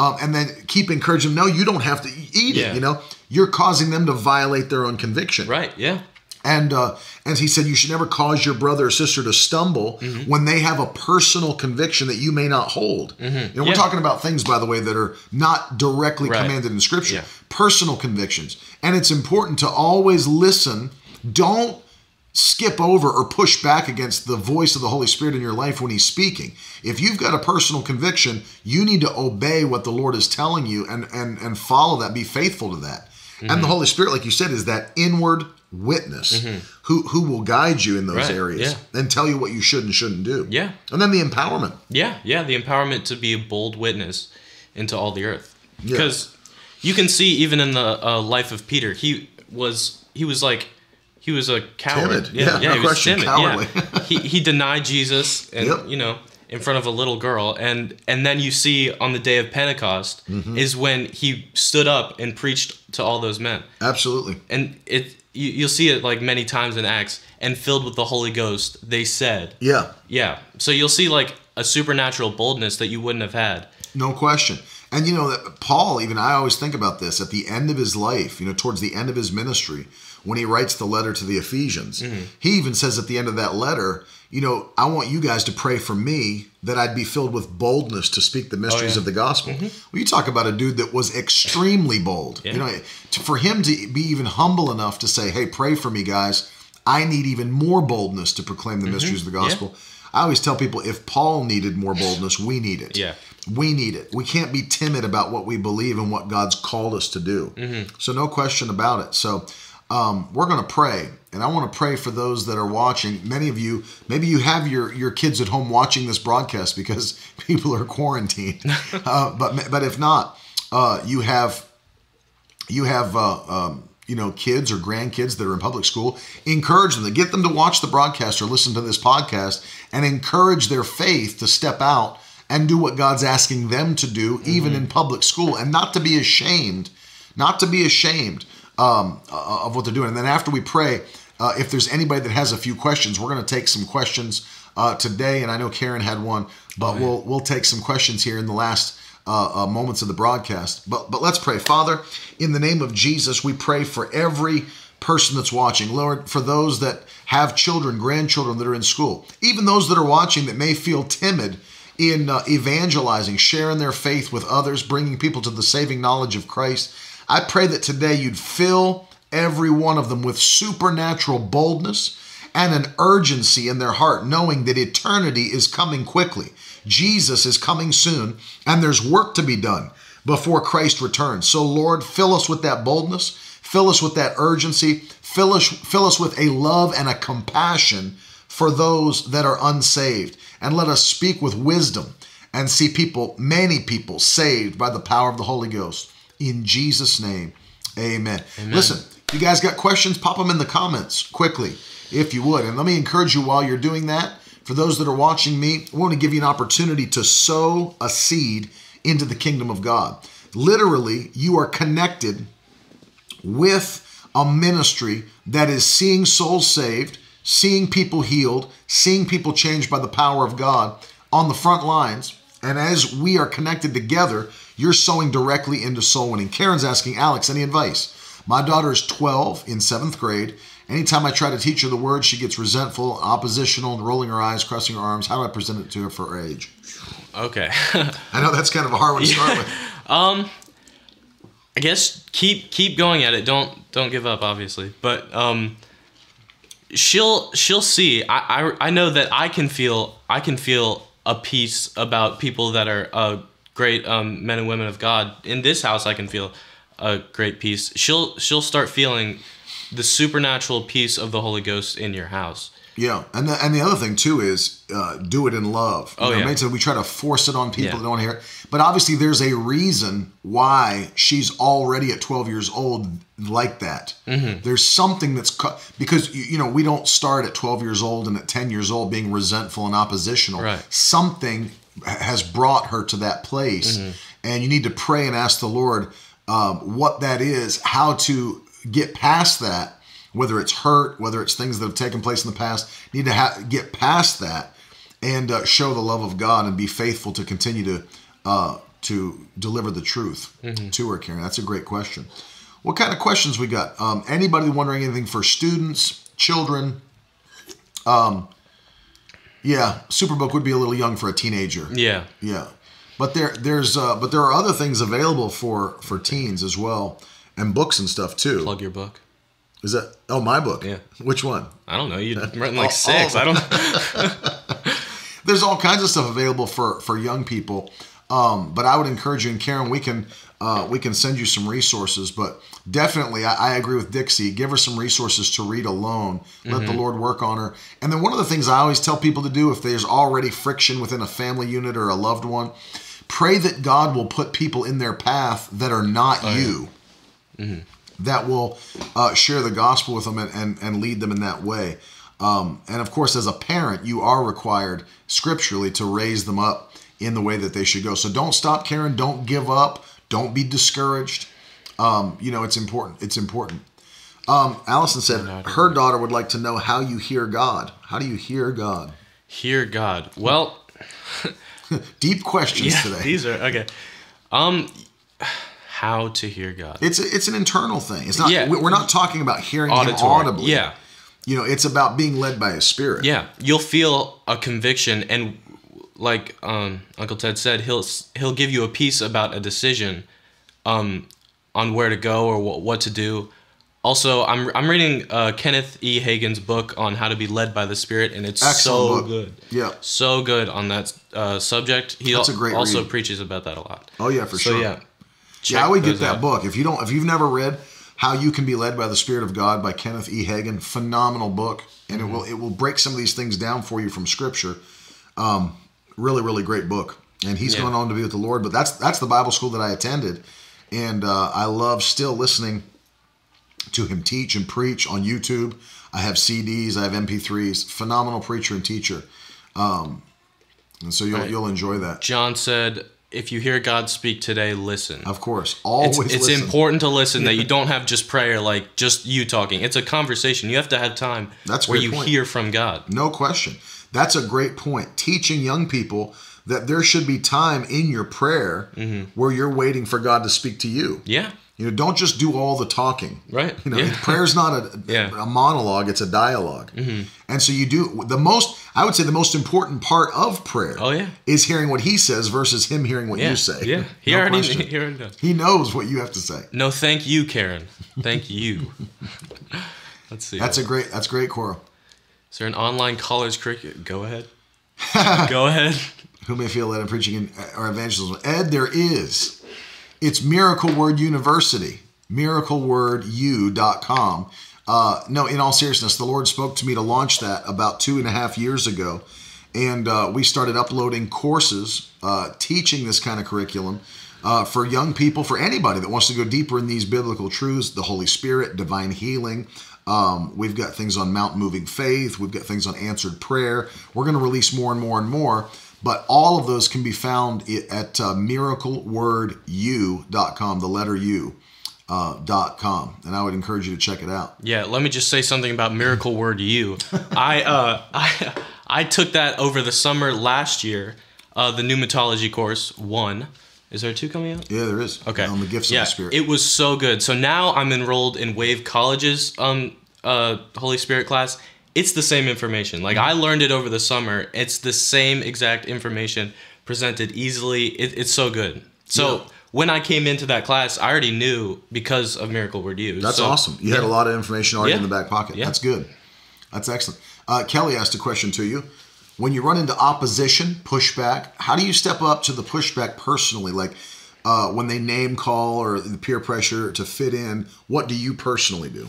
[SPEAKER 1] um, and then keep encouraging them, no, you don't have to eat
[SPEAKER 2] Mm-hmm. Yeah.
[SPEAKER 1] it. You know, you're causing them to violate their own conviction.
[SPEAKER 2] Right. Yeah.
[SPEAKER 1] And uh, as he said, you should never cause your brother or sister to stumble
[SPEAKER 2] Mm-hmm.
[SPEAKER 1] when they have a personal conviction that you may not hold. You know, we're
[SPEAKER 2] Mm-hmm. Yeah.
[SPEAKER 1] talking about things, by the way, that are not directly
[SPEAKER 2] Right.
[SPEAKER 1] commanded in Scripture.
[SPEAKER 2] Yeah.
[SPEAKER 1] Personal convictions, and it's important to always listen. Don't skip over or push back against the voice of the Holy Spirit in your life when He's speaking. If you've got a personal conviction, you need to obey what the Lord is telling you and and and follow that. Be faithful to that. And
[SPEAKER 2] Mm-hmm.
[SPEAKER 1] the Holy Spirit, like you said, is that inward witness who who will guide you in those
[SPEAKER 2] Mm-hmm. Right,
[SPEAKER 1] areas
[SPEAKER 2] yeah.
[SPEAKER 1] and tell you what you should and shouldn't do.
[SPEAKER 2] Yeah.
[SPEAKER 1] And then the empowerment.
[SPEAKER 2] Yeah, yeah, the empowerment to be a bold witness into all the earth.
[SPEAKER 1] Yeah.
[SPEAKER 2] Because you can see even in the uh, life of Peter, he was he was like he was a coward.
[SPEAKER 1] Timid. Yeah, no
[SPEAKER 2] he was
[SPEAKER 1] question,
[SPEAKER 2] timid.
[SPEAKER 1] cowardly.
[SPEAKER 2] Yeah. he he denied Jesus and
[SPEAKER 1] Yep.
[SPEAKER 2] you know in front of a little girl and and then you see on the day of Pentecost
[SPEAKER 1] Mm-hmm.
[SPEAKER 2] is when he stood up and preached to all those men.
[SPEAKER 1] Absolutely.
[SPEAKER 2] And it you, you'll see it like many times in Acts and filled with the Holy Ghost they said
[SPEAKER 1] Yeah.
[SPEAKER 2] yeah. So you'll see like a supernatural boldness that you wouldn't have had.
[SPEAKER 1] No question. And you know that Paul, even I always think about this at the end of his life, you know, towards the end of his ministry, when he writes the letter to the Ephesians, mm-hmm. he even says at the end of that letter, you know, I want you guys to pray for me that I'd be filled with boldness to speak the oh, mysteries
[SPEAKER 2] yeah.
[SPEAKER 1] of the gospel. Mm-hmm. Well, you talk about a dude that was extremely bold. You know, to, for him to be even humble enough to say, "Hey, pray for me, guys. I need even more boldness to proclaim the mm-hmm. mysteries of the
[SPEAKER 2] Yeah.
[SPEAKER 1] gospel." I always tell people if Paul needed more boldness, we need it.
[SPEAKER 2] Yeah.
[SPEAKER 1] We need it. We can't be timid about what we believe and what God's called us to do. So, no question about it. So, um, we're going to pray. And I want to pray for those that are watching. Many of you, maybe you have your, your kids at home watching this broadcast because people are quarantined. uh, but, but if not, uh, you have you have uh, um, you know kids or grandkids that are in public school encourage them to get them to watch the broadcast or listen to this podcast and encourage their faith to step out and do what god's asking them to do even in public school and not to be ashamed not to be ashamed um, uh, of what they're doing and then after we pray uh, if there's anybody that has a few questions we're going to take some questions uh, today and i know karen had one but we'll we'll take some questions here in the last uh, uh, moments of the broadcast. But but let's pray, Father, in the name of Jesus, we pray for every person that's watching, Lord, for those that have children, grandchildren that are in school, even those that are watching that may feel timid in uh, evangelizing, sharing their faith with others, bringing people to the saving knowledge of Christ. I pray that today you'd fill every one of them with supernatural boldness and an urgency in their heart, knowing that eternity is coming quickly. Jesus is coming soon, and there's work to be done before Christ returns. So, Lord, fill us with that boldness, fill us with that urgency, fill us, fill us with a love and a compassion for those that are unsaved, and let us speak with wisdom and see people, many people, saved by the power of the Holy Ghost. In Jesus' name, amen. Listen, you guys got questions, pop them in the comments quickly, if you would. And let me encourage you while you're doing that, for those that are watching me, I want to give you an opportunity to sow a seed into the kingdom of God. Literally, you are connected with a ministry that is seeing souls saved, seeing people healed, seeing people changed by the power of God on the front lines. And as we are connected together, you're sowing directly into soul winning. Karen's asking Alex, any advice? My daughter is 12 in seventh grade. Anytime I try to teach her the word, she gets resentful, oppositional, and rolling her eyes, crossing her arms. How do I present it to her for her age?
[SPEAKER 2] Okay.
[SPEAKER 1] I know that's kind of a hard one to start with.
[SPEAKER 2] Um, I guess keep keep going at it. Don't don't give up, obviously. But um, she'll she'll see. I, I I know that I can feel I can feel a peace about people that are uh, great um, men and women of God. In this house, I can feel a great peace. She'll she'll start feeling the supernatural peace of the Holy Ghost in your house.
[SPEAKER 1] Yeah, and the, and the other thing too is uh, do it in love. You
[SPEAKER 2] Oh,
[SPEAKER 1] know,
[SPEAKER 2] yeah.
[SPEAKER 1] many times we try to force it on people
[SPEAKER 2] Yeah.
[SPEAKER 1] that don't want to hear it, but obviously there's a reason why she's already at 12 years old like that.
[SPEAKER 2] Mm-hmm.
[SPEAKER 1] There's something that's co- because you, you know we don't start at 12 years old and at 10 years old being resentful and oppositional.
[SPEAKER 2] Right.
[SPEAKER 1] Something has brought her to that place,
[SPEAKER 2] Mm-hmm.
[SPEAKER 1] and you need to pray and ask the Lord um, what that is, how to get past that whether it's hurt, whether it's things that have taken place in the past, need to ha- get past that and uh, show the love of God and be faithful to continue to uh, to deliver the truth to her. Karen, that's a great question. What kind of questions we got? Um, anybody wondering anything for students, children? Um, yeah, Superbook would be a little young for a teenager.
[SPEAKER 2] Yeah.
[SPEAKER 1] Yeah, but there there's uh, but there are other things available for for teens as well, and books and stuff too.
[SPEAKER 2] Plug your book.
[SPEAKER 1] Is that oh my book?
[SPEAKER 2] Yeah.
[SPEAKER 1] Which one?
[SPEAKER 2] I don't know. You've written
[SPEAKER 1] all-
[SPEAKER 2] like six.
[SPEAKER 1] all
[SPEAKER 2] I don't.
[SPEAKER 1] There's all kinds of stuff available for for young people. Um, but I would encourage you, and Karen, we can uh, we can send you some resources. But definitely, I, I agree with Dixie. Give her some resources to read alone. Let the Lord work on her. And then one of the things I always tell people to do, if there's already friction within a family unit or a loved one, pray that God will put people in their path that are not you. That will uh, share the gospel with them and, and, and lead them in that way. Um, and of course, as a parent, you are required scripturally to raise them up in the way that they should go. So don't stop, Karen. Don't give up. Don't be discouraged. Um, you know, it's important. It's important. Um, Allison said her daughter would like to know how you hear God. How do you hear God?
[SPEAKER 2] Hear God. Well,
[SPEAKER 1] Deep questions
[SPEAKER 2] yeah,
[SPEAKER 1] today.
[SPEAKER 2] these are okay. Um, how to hear God?
[SPEAKER 1] It's a, it's an internal thing. It's not.
[SPEAKER 2] Yeah.
[SPEAKER 1] we- We're not talking about hearing him audibly.
[SPEAKER 2] Yeah,
[SPEAKER 1] You know, it's about being led by His Spirit.
[SPEAKER 2] yeah. You'll feel a conviction, and like um, Uncle Ted said, he'll he'll give you a peace about a decision, um, on where to go or what what to do, Also, I'm I'm reading uh, Kenneth E. Hagin's book on how to be led by the Spirit, and it's
[SPEAKER 1] Excellent
[SPEAKER 2] so
[SPEAKER 1] book.
[SPEAKER 2] good.
[SPEAKER 1] Yeah.
[SPEAKER 2] so good on that uh, subject. He
[SPEAKER 1] That's
[SPEAKER 2] al-
[SPEAKER 1] a great
[SPEAKER 2] also
[SPEAKER 1] read.
[SPEAKER 2] preaches about that a lot.
[SPEAKER 1] Oh yeah, for
[SPEAKER 2] so
[SPEAKER 1] sure.
[SPEAKER 2] yeah,
[SPEAKER 1] Yeah, I would get that
[SPEAKER 2] out.
[SPEAKER 1] book. If you don't, if you've never read How You Can Be Led by the Spirit of God by Kenneth E. Hagin, phenomenal book, and it will it will break some of these things down for you from Scripture. Um, really, really great book, and he's
[SPEAKER 2] Yeah.
[SPEAKER 1] going on to be with the Lord. But that's that's the Bible school that I attended, and uh, I love still listening to him teach and preach on YouTube. I have CDs, I have MP3s. Phenomenal preacher and teacher, um, and so you'll
[SPEAKER 2] Right.
[SPEAKER 1] you'll enjoy that.
[SPEAKER 2] John said, "If you hear God speak today, listen."
[SPEAKER 1] Of course,
[SPEAKER 2] It's,
[SPEAKER 1] always
[SPEAKER 2] it's
[SPEAKER 1] listen.
[SPEAKER 2] important to listen that you don't have just prayer like just you talking. It's a conversation. You have to have time
[SPEAKER 1] That's
[SPEAKER 2] where you
[SPEAKER 1] point.
[SPEAKER 2] hear from God.
[SPEAKER 1] No question. That's a great point. Teaching young people that there should be time in your prayer where you're waiting for God to speak to you.
[SPEAKER 2] Yeah.
[SPEAKER 1] You know, don't just do all the talking.
[SPEAKER 2] Right.
[SPEAKER 1] You know,
[SPEAKER 2] Yeah.
[SPEAKER 1] prayer's not a,
[SPEAKER 2] Yeah. Mm-hmm.
[SPEAKER 1] a monologue, it's a dialog And so you do the most, I would say the most important part of prayer
[SPEAKER 2] Oh, yeah.
[SPEAKER 1] is hearing what he says versus him hearing what
[SPEAKER 2] Yeah.
[SPEAKER 1] you say.
[SPEAKER 2] Yeah. He
[SPEAKER 1] No
[SPEAKER 2] already he already knows.
[SPEAKER 1] He knows what you have to say.
[SPEAKER 2] No, thank you, Karen. Thank you. Let's see.
[SPEAKER 1] That's a great, that's great, Cora.
[SPEAKER 2] Is there an online college curriculum? Go ahead. Go ahead.
[SPEAKER 1] who may feel that I'm preaching in, or evangelism. Ed, there is. It's Miracle Word University, miraclewordU.com. Uh, no, in all seriousness, the Lord spoke to me to launch that about two and a half years ago. And uh, we started uploading courses uh, teaching this kind of curriculum uh, for young people, for anybody that wants to go deeper in these biblical truths, the Holy Spirit, divine healing. Um, we've got things on mount moving faith. We've got things on answered prayer. We're going to release more and more and more. But all of those can be found at uh, miraclewordu.com, the letter U. Uh, dot com, and I would encourage you to check it out.
[SPEAKER 2] Yeah, let me just say something about Miracle Word U. I uh I I took that over the summer last year. Uh, the pneumatology course one. Is there two coming out?
[SPEAKER 1] Yeah, there is.
[SPEAKER 2] Okay.
[SPEAKER 1] On the gifts
[SPEAKER 2] yeah,
[SPEAKER 1] of the Spirit.
[SPEAKER 2] It was so good. So now I'm enrolled in Wave College's um uh Holy Spirit class. It's the same information. Like I learned it over the summer. It's the same exact information presented easily. It, it's so good. So
[SPEAKER 1] Yeah.
[SPEAKER 2] when I came into that class, I already knew because of Miracle Word U.
[SPEAKER 1] That's
[SPEAKER 2] So-
[SPEAKER 1] awesome. You had a lot of information already
[SPEAKER 2] Yeah.
[SPEAKER 1] in the back pocket.
[SPEAKER 2] Yeah.
[SPEAKER 1] That's good. That's excellent. Uh, Kelly asked a question to you. When you run into opposition, pushback, how do you step up to the pushback personally? Like uh, when they name call or the peer pressure to fit in, what do you personally do?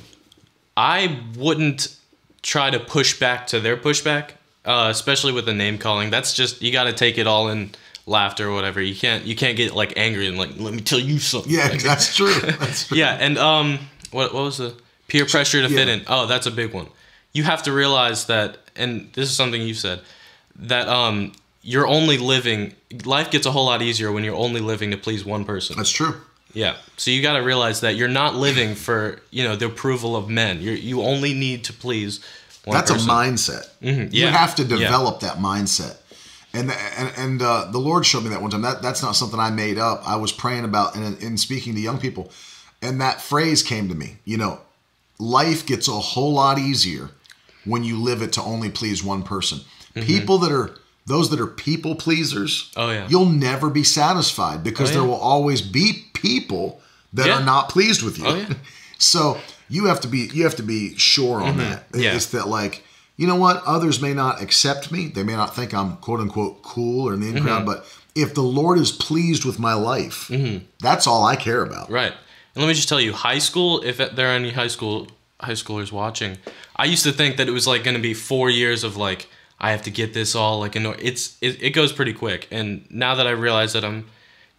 [SPEAKER 2] I wouldn't try to push back to their pushback, uh, especially with the name calling. That's just you got to take it all in laughter or whatever. You can't you can't get like angry and like let me tell you something.
[SPEAKER 1] Yeah,
[SPEAKER 2] Like,
[SPEAKER 1] that's true. That's true.
[SPEAKER 2] yeah, and um, what what was the peer pressure to fit in? Oh, that's a big one. You have to realize that, and this is something you said, that um, you're only living. Life gets a whole lot easier when you're only living to please one person.
[SPEAKER 1] That's true.
[SPEAKER 2] Yeah. So you got to realize that you're not living for you know the approval of men. You you only need to please one
[SPEAKER 1] That's
[SPEAKER 2] person.
[SPEAKER 1] a mindset. You
[SPEAKER 2] Yeah.
[SPEAKER 1] have to
[SPEAKER 2] Yeah.
[SPEAKER 1] develop that mindset. And and, and uh, the Lord showed me that one time. That that's not something I made up. I was praying about and in speaking to young people, and that phrase came to me. You know, life gets a whole lot easier when you live it to only please one person. People that are those that are people pleasers,
[SPEAKER 2] Mm-hmm. Oh, yeah.
[SPEAKER 1] you'll never be satisfied because
[SPEAKER 2] Oh,
[SPEAKER 1] there will always be people that
[SPEAKER 2] Yeah.
[SPEAKER 1] are not pleased with you.
[SPEAKER 2] Oh, yeah.
[SPEAKER 1] so you have to be you have to be sure on that.
[SPEAKER 2] Mm-hmm. Yeah.
[SPEAKER 1] It's that like you know what others may not accept me. They may not think I'm quote unquote cool or in the in
[SPEAKER 2] Mm-hmm.
[SPEAKER 1] crowd, but if the Lord is pleased with my life, that's all I care about.
[SPEAKER 2] Right. And let me just tell you, high school. If there are any high school high schoolers watching, I used to think that it was like going to be four years of like I have to get this all like or- It's it, it goes pretty quick. And now that I realize that I'm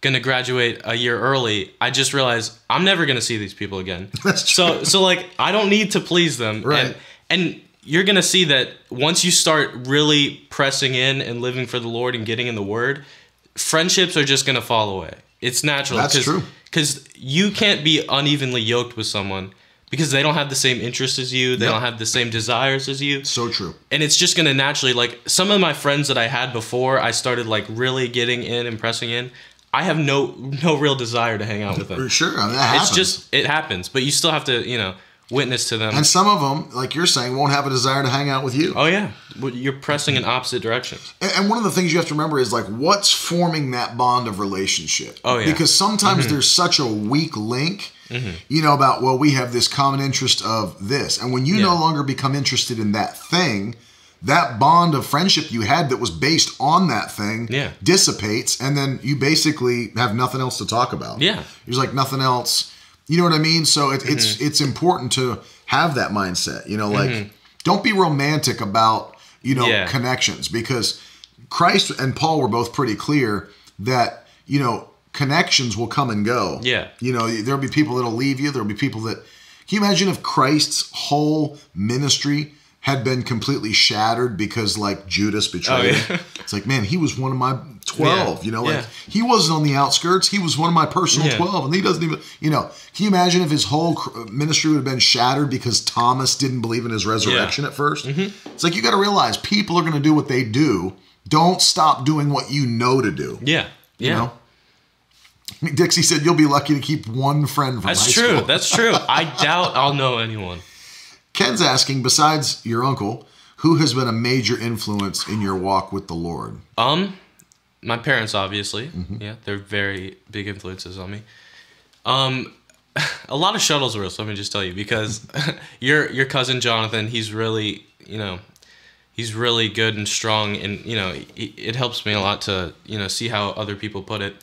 [SPEAKER 2] gonna graduate a year early, I just realized I'm never gonna see these people again.
[SPEAKER 1] That's true.
[SPEAKER 2] So so like I don't need to please them.
[SPEAKER 1] Right.
[SPEAKER 2] And and you're gonna see that once you start really pressing in and living for the Lord and getting in the Word, friendships are just gonna fall away. It's natural.
[SPEAKER 1] That's true.
[SPEAKER 2] Because you can't be unevenly yoked with someone because they don't have the same interests as you. They
[SPEAKER 1] Yep.
[SPEAKER 2] don't have the same desires as you
[SPEAKER 1] So true.
[SPEAKER 2] and it's just gonna naturally like some of my friends that I had before I started like really getting in and pressing in. I have no no real desire to hang out with them.
[SPEAKER 1] For sure. I mean, that happens.
[SPEAKER 2] It's just it happens, but you still have to you know witness to them.
[SPEAKER 1] and some of them, like you're saying, won't have a desire to hang out with you.
[SPEAKER 2] oh yeah, you're pressing in opposite directions.
[SPEAKER 1] And- And one of the things you have to remember is like what's forming that bond of relationship.
[SPEAKER 2] Oh, yeah.
[SPEAKER 1] Because sometimes mm-hmm. there's such a weak link You know, about, well, we have this common interest of this. And when you no longer become interested in that thing, that bond of friendship you had that was based on that thing
[SPEAKER 2] Yeah.
[SPEAKER 1] dissipates. And then you basically have nothing else to talk about.
[SPEAKER 2] Yeah.
[SPEAKER 1] There's like nothing else. You know what I mean? So it, it's
[SPEAKER 2] Mm-hmm.
[SPEAKER 1] it's important to have that mindset. You know, like don't be romantic about you know
[SPEAKER 2] Yeah.
[SPEAKER 1] connections because Christ and Paul were both pretty clear that you know connections will come and go.
[SPEAKER 2] Yeah.
[SPEAKER 1] You know, there'll be people that'll leave you. There'll be people that. Can you imagine if Christ's whole ministry had been completely shattered because like Judas betrayed
[SPEAKER 2] Oh,
[SPEAKER 1] him? It's like, man, he was one of my twelve.
[SPEAKER 2] Yeah.
[SPEAKER 1] You know, like
[SPEAKER 2] Yeah.
[SPEAKER 1] he wasn't on the outskirts. He was one of my personal
[SPEAKER 2] Yeah.
[SPEAKER 1] 12 and he doesn't even you know can you imagine if his whole ministry would have been shattered because thomas didn't believe in his resurrection at 1st
[SPEAKER 2] Mm-hmm.
[SPEAKER 1] it's like you got to realize people are going to do what they do don't stop doing what you know to do
[SPEAKER 2] Yeah. Yeah.
[SPEAKER 1] you know dixie said you'll be lucky to keep one friend from
[SPEAKER 2] That's
[SPEAKER 1] high
[SPEAKER 2] true.
[SPEAKER 1] school.
[SPEAKER 2] That's true. I doubt I'll know anyone.
[SPEAKER 1] ken's asking besides your uncle who has been a major influence in your walk with the lord
[SPEAKER 2] Um, my parents obviously.
[SPEAKER 1] Mm-hmm.
[SPEAKER 2] Yeah, they're very big influences on me. Um, a lot of shuttles wheels. Let me just tell you because your your cousin Jonathan, he's really you know, he's really good and strong, and you know, it, it helps me a lot to you know see how other people put it.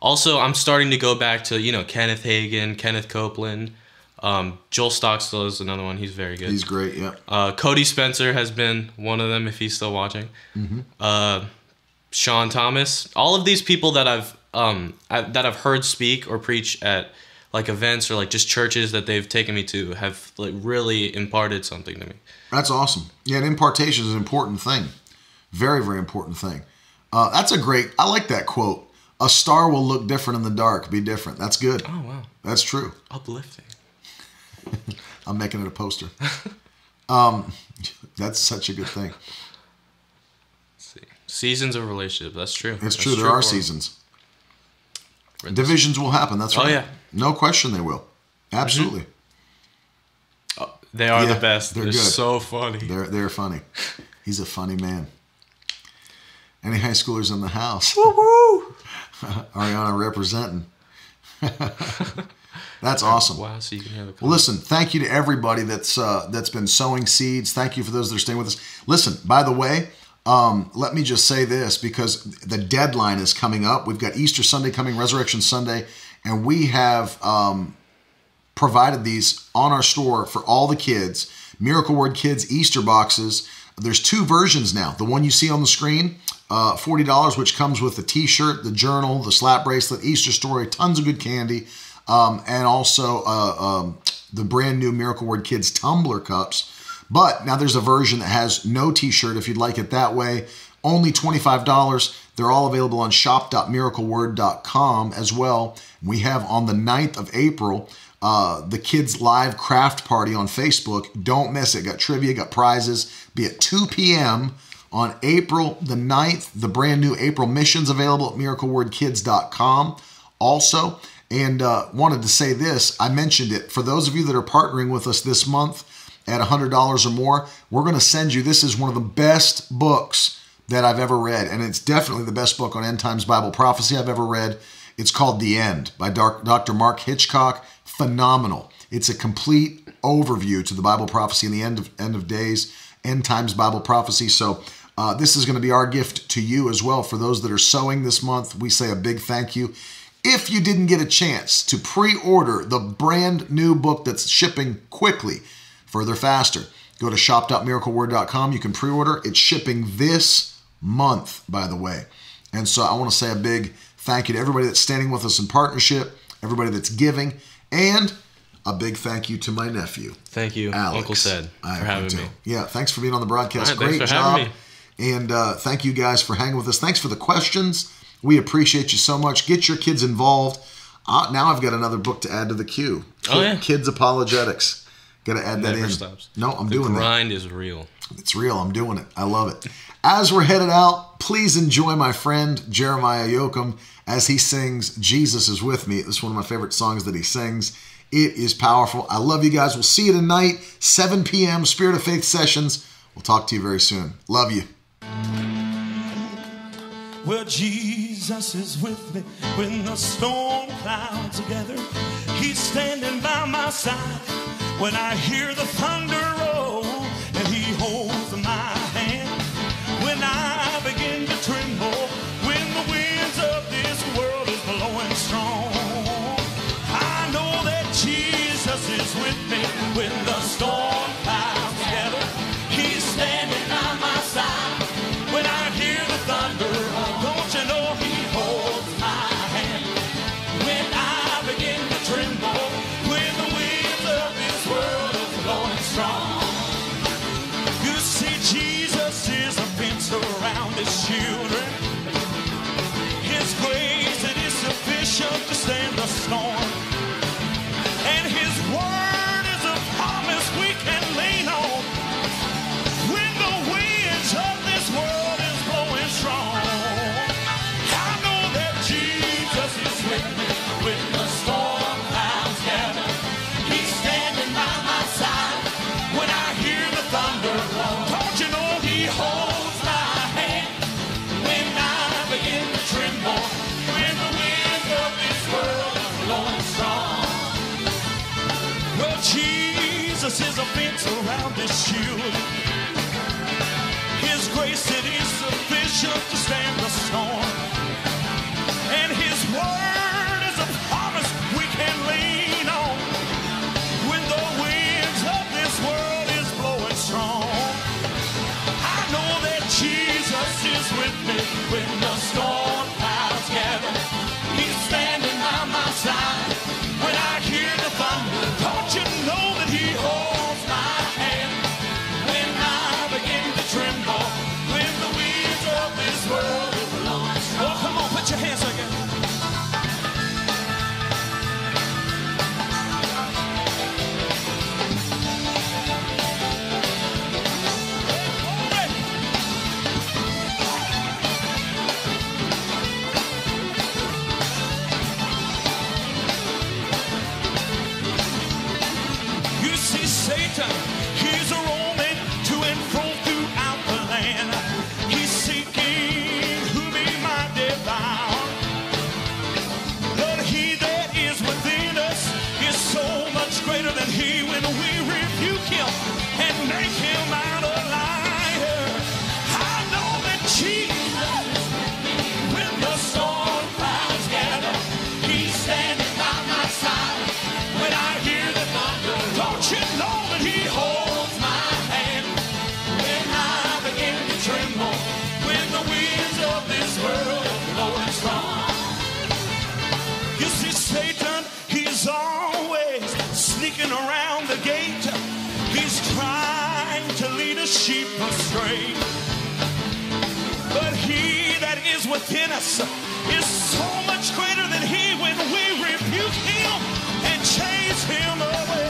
[SPEAKER 2] Also, I'm starting to go back to you know Kenneth Hagin, Kenneth Copeland. Um, Joel Stockstill is another one. He's very good.
[SPEAKER 1] he's great yeah
[SPEAKER 2] Uh, Cody Spencer has been one of them if he's still watching. Uh, Sean Thomas, all of these people that I've um I, that I've heard speak or preach at like events or like just churches that they've taken me to have like really imparted something to me.
[SPEAKER 1] That's awesome. Yeah, and impartation is an important thing. Very, very important thing. Uh, that's a great, I like that quote. A star will look different in the dark, be different. That's good.
[SPEAKER 2] Oh wow,
[SPEAKER 1] That's true.
[SPEAKER 2] uplifting.
[SPEAKER 1] I'm making it a poster. um, that's such a good thing.
[SPEAKER 2] See, seasons of relationship. That's true.
[SPEAKER 1] It's
[SPEAKER 2] That's
[SPEAKER 1] true. There are seasons. Divisions will happen. That's right.
[SPEAKER 2] Oh, yeah.
[SPEAKER 1] No question they will. Absolutely.
[SPEAKER 2] They are
[SPEAKER 1] Yeah,
[SPEAKER 2] the best.
[SPEAKER 1] they're
[SPEAKER 2] They're,
[SPEAKER 1] good.
[SPEAKER 2] so funny.
[SPEAKER 1] They're they're funny. He's a funny man. Any high schoolers in the house? Ariana representing. That's awesome.
[SPEAKER 2] Wow, so you can hear the.
[SPEAKER 1] Well, listen, thank you to everybody that's uh, that's been sowing seeds. Thank you for those that are staying with us. Listen, by the way, um, let me just say this because the deadline is coming up. We've got Easter Sunday coming, Resurrection Sunday, and we have um, provided these on our store for all the kids. Miracle Word Kids Easter boxes. There's two versions now. The one you see on the screen, uh, forty dollars, which comes with the T-shirt, the journal, the slap bracelet, Easter story, tons of good candy, um, and also uh, um, the brand new Miracle Word Kids tumbler cups. But now there's a version that has no T-shirt if you'd like it that way. Only $25. They're all available on shop.miracleword.com as well. We have on the 9th of April uh, the kids live craft party on Facebook. Don't miss it. Got trivia, got prizes. Be at 2 p.m. on April the 9th. The brand new April missions available at miraclewordkids.com. Also, and uh, wanted to say this I mentioned it for those of you that are partnering with us this month at $100 or more, we're going to send you. This is one of the best books that I've ever read, and it's definitely the best book on end times Bible prophecy I've ever read. It's called The End by Dr. Mark Hitchcock. Phenomenal. It's a complete overview to the Bible prophecy and the end of end of days, end times Bible prophecy. So uh, this is going to be our gift to you as well. For those that are sowing this month, we say a big thank you. If you didn't get a chance to pre-order the brand new book that's shipping quickly, further faster, go to shop.miracleword.com. You can pre-order. It's shipping this month, by the way. And so I want to say a big thank you to everybody that's standing with us in partnership, everybody that's giving, and a big thank you to my nephew,
[SPEAKER 2] Thank you,
[SPEAKER 1] Alex.
[SPEAKER 2] Uncle Said,
[SPEAKER 1] I
[SPEAKER 2] for having me.
[SPEAKER 1] Yeah, thanks for being on the broadcast.
[SPEAKER 2] Right,
[SPEAKER 1] Great
[SPEAKER 2] thanks for
[SPEAKER 1] job. And uh, thank you guys for hanging with us. Thanks for the questions. We appreciate you so much. Get your kids involved. Uh, now I've got another book to add to the queue.
[SPEAKER 2] Oh, yeah.
[SPEAKER 1] Kids apologetics. Got to add that
[SPEAKER 2] Never
[SPEAKER 1] in.
[SPEAKER 2] stops.
[SPEAKER 1] No, I'm
[SPEAKER 2] the
[SPEAKER 1] doing that.
[SPEAKER 2] grind is real.
[SPEAKER 1] It's real. I'm doing it. I love it. As we're headed out, please enjoy my friend Jeremiah Yoakum as he sings Jesus is With Me. This is one of my favorite songs that he sings. It is powerful. I love you guys. We'll see you tonight, 7 p.m., Spirit of Faith sessions. We'll talk to you very soon. Love you.
[SPEAKER 3] Well, Jesus is with me when the storm clouds gather. He's standing by my side when I hear the thunder roll. Just to stand. sheep astray. But he that is within us is so much greater than he when we rebuke him and chase him away.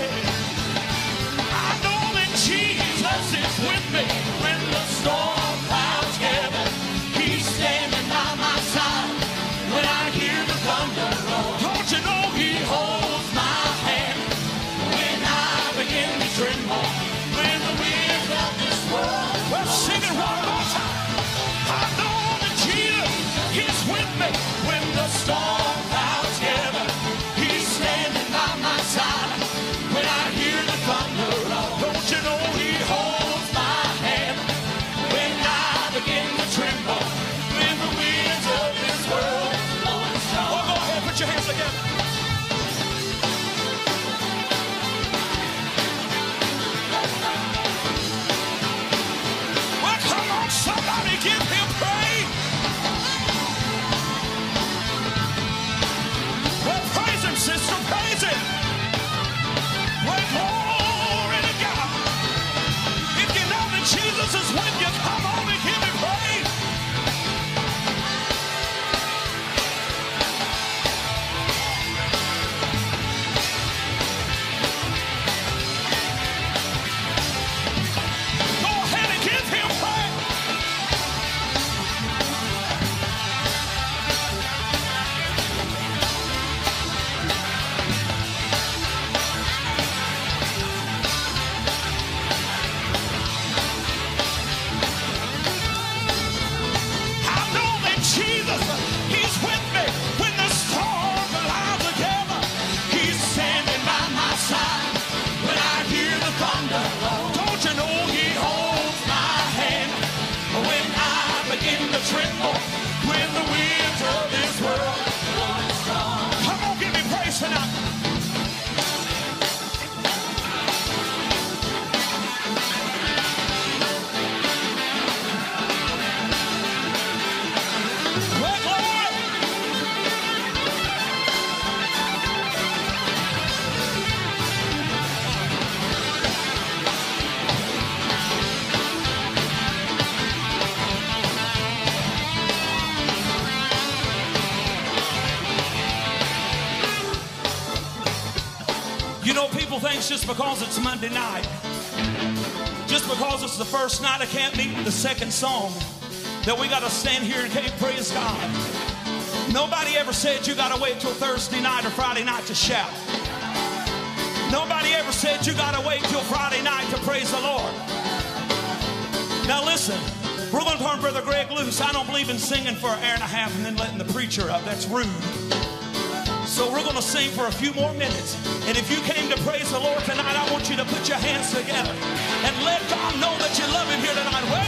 [SPEAKER 3] Just because it's Monday night, just because it's the first night of camp meeting, the second song, that we got to stand here and can't praise God. Nobody ever said you got to wait till Thursday night or Friday night to shout. Nobody ever said you got to wait till Friday night to praise the Lord. Now listen, we're going to turn Brother Greg loose. I don't believe in singing for an hour and a half and then letting the preacher up. That's rude. So we're going to sing for a few more minutes. And if you came to praise the Lord tonight, I want you to put your hands together and let God know that you love Him here tonight. Well,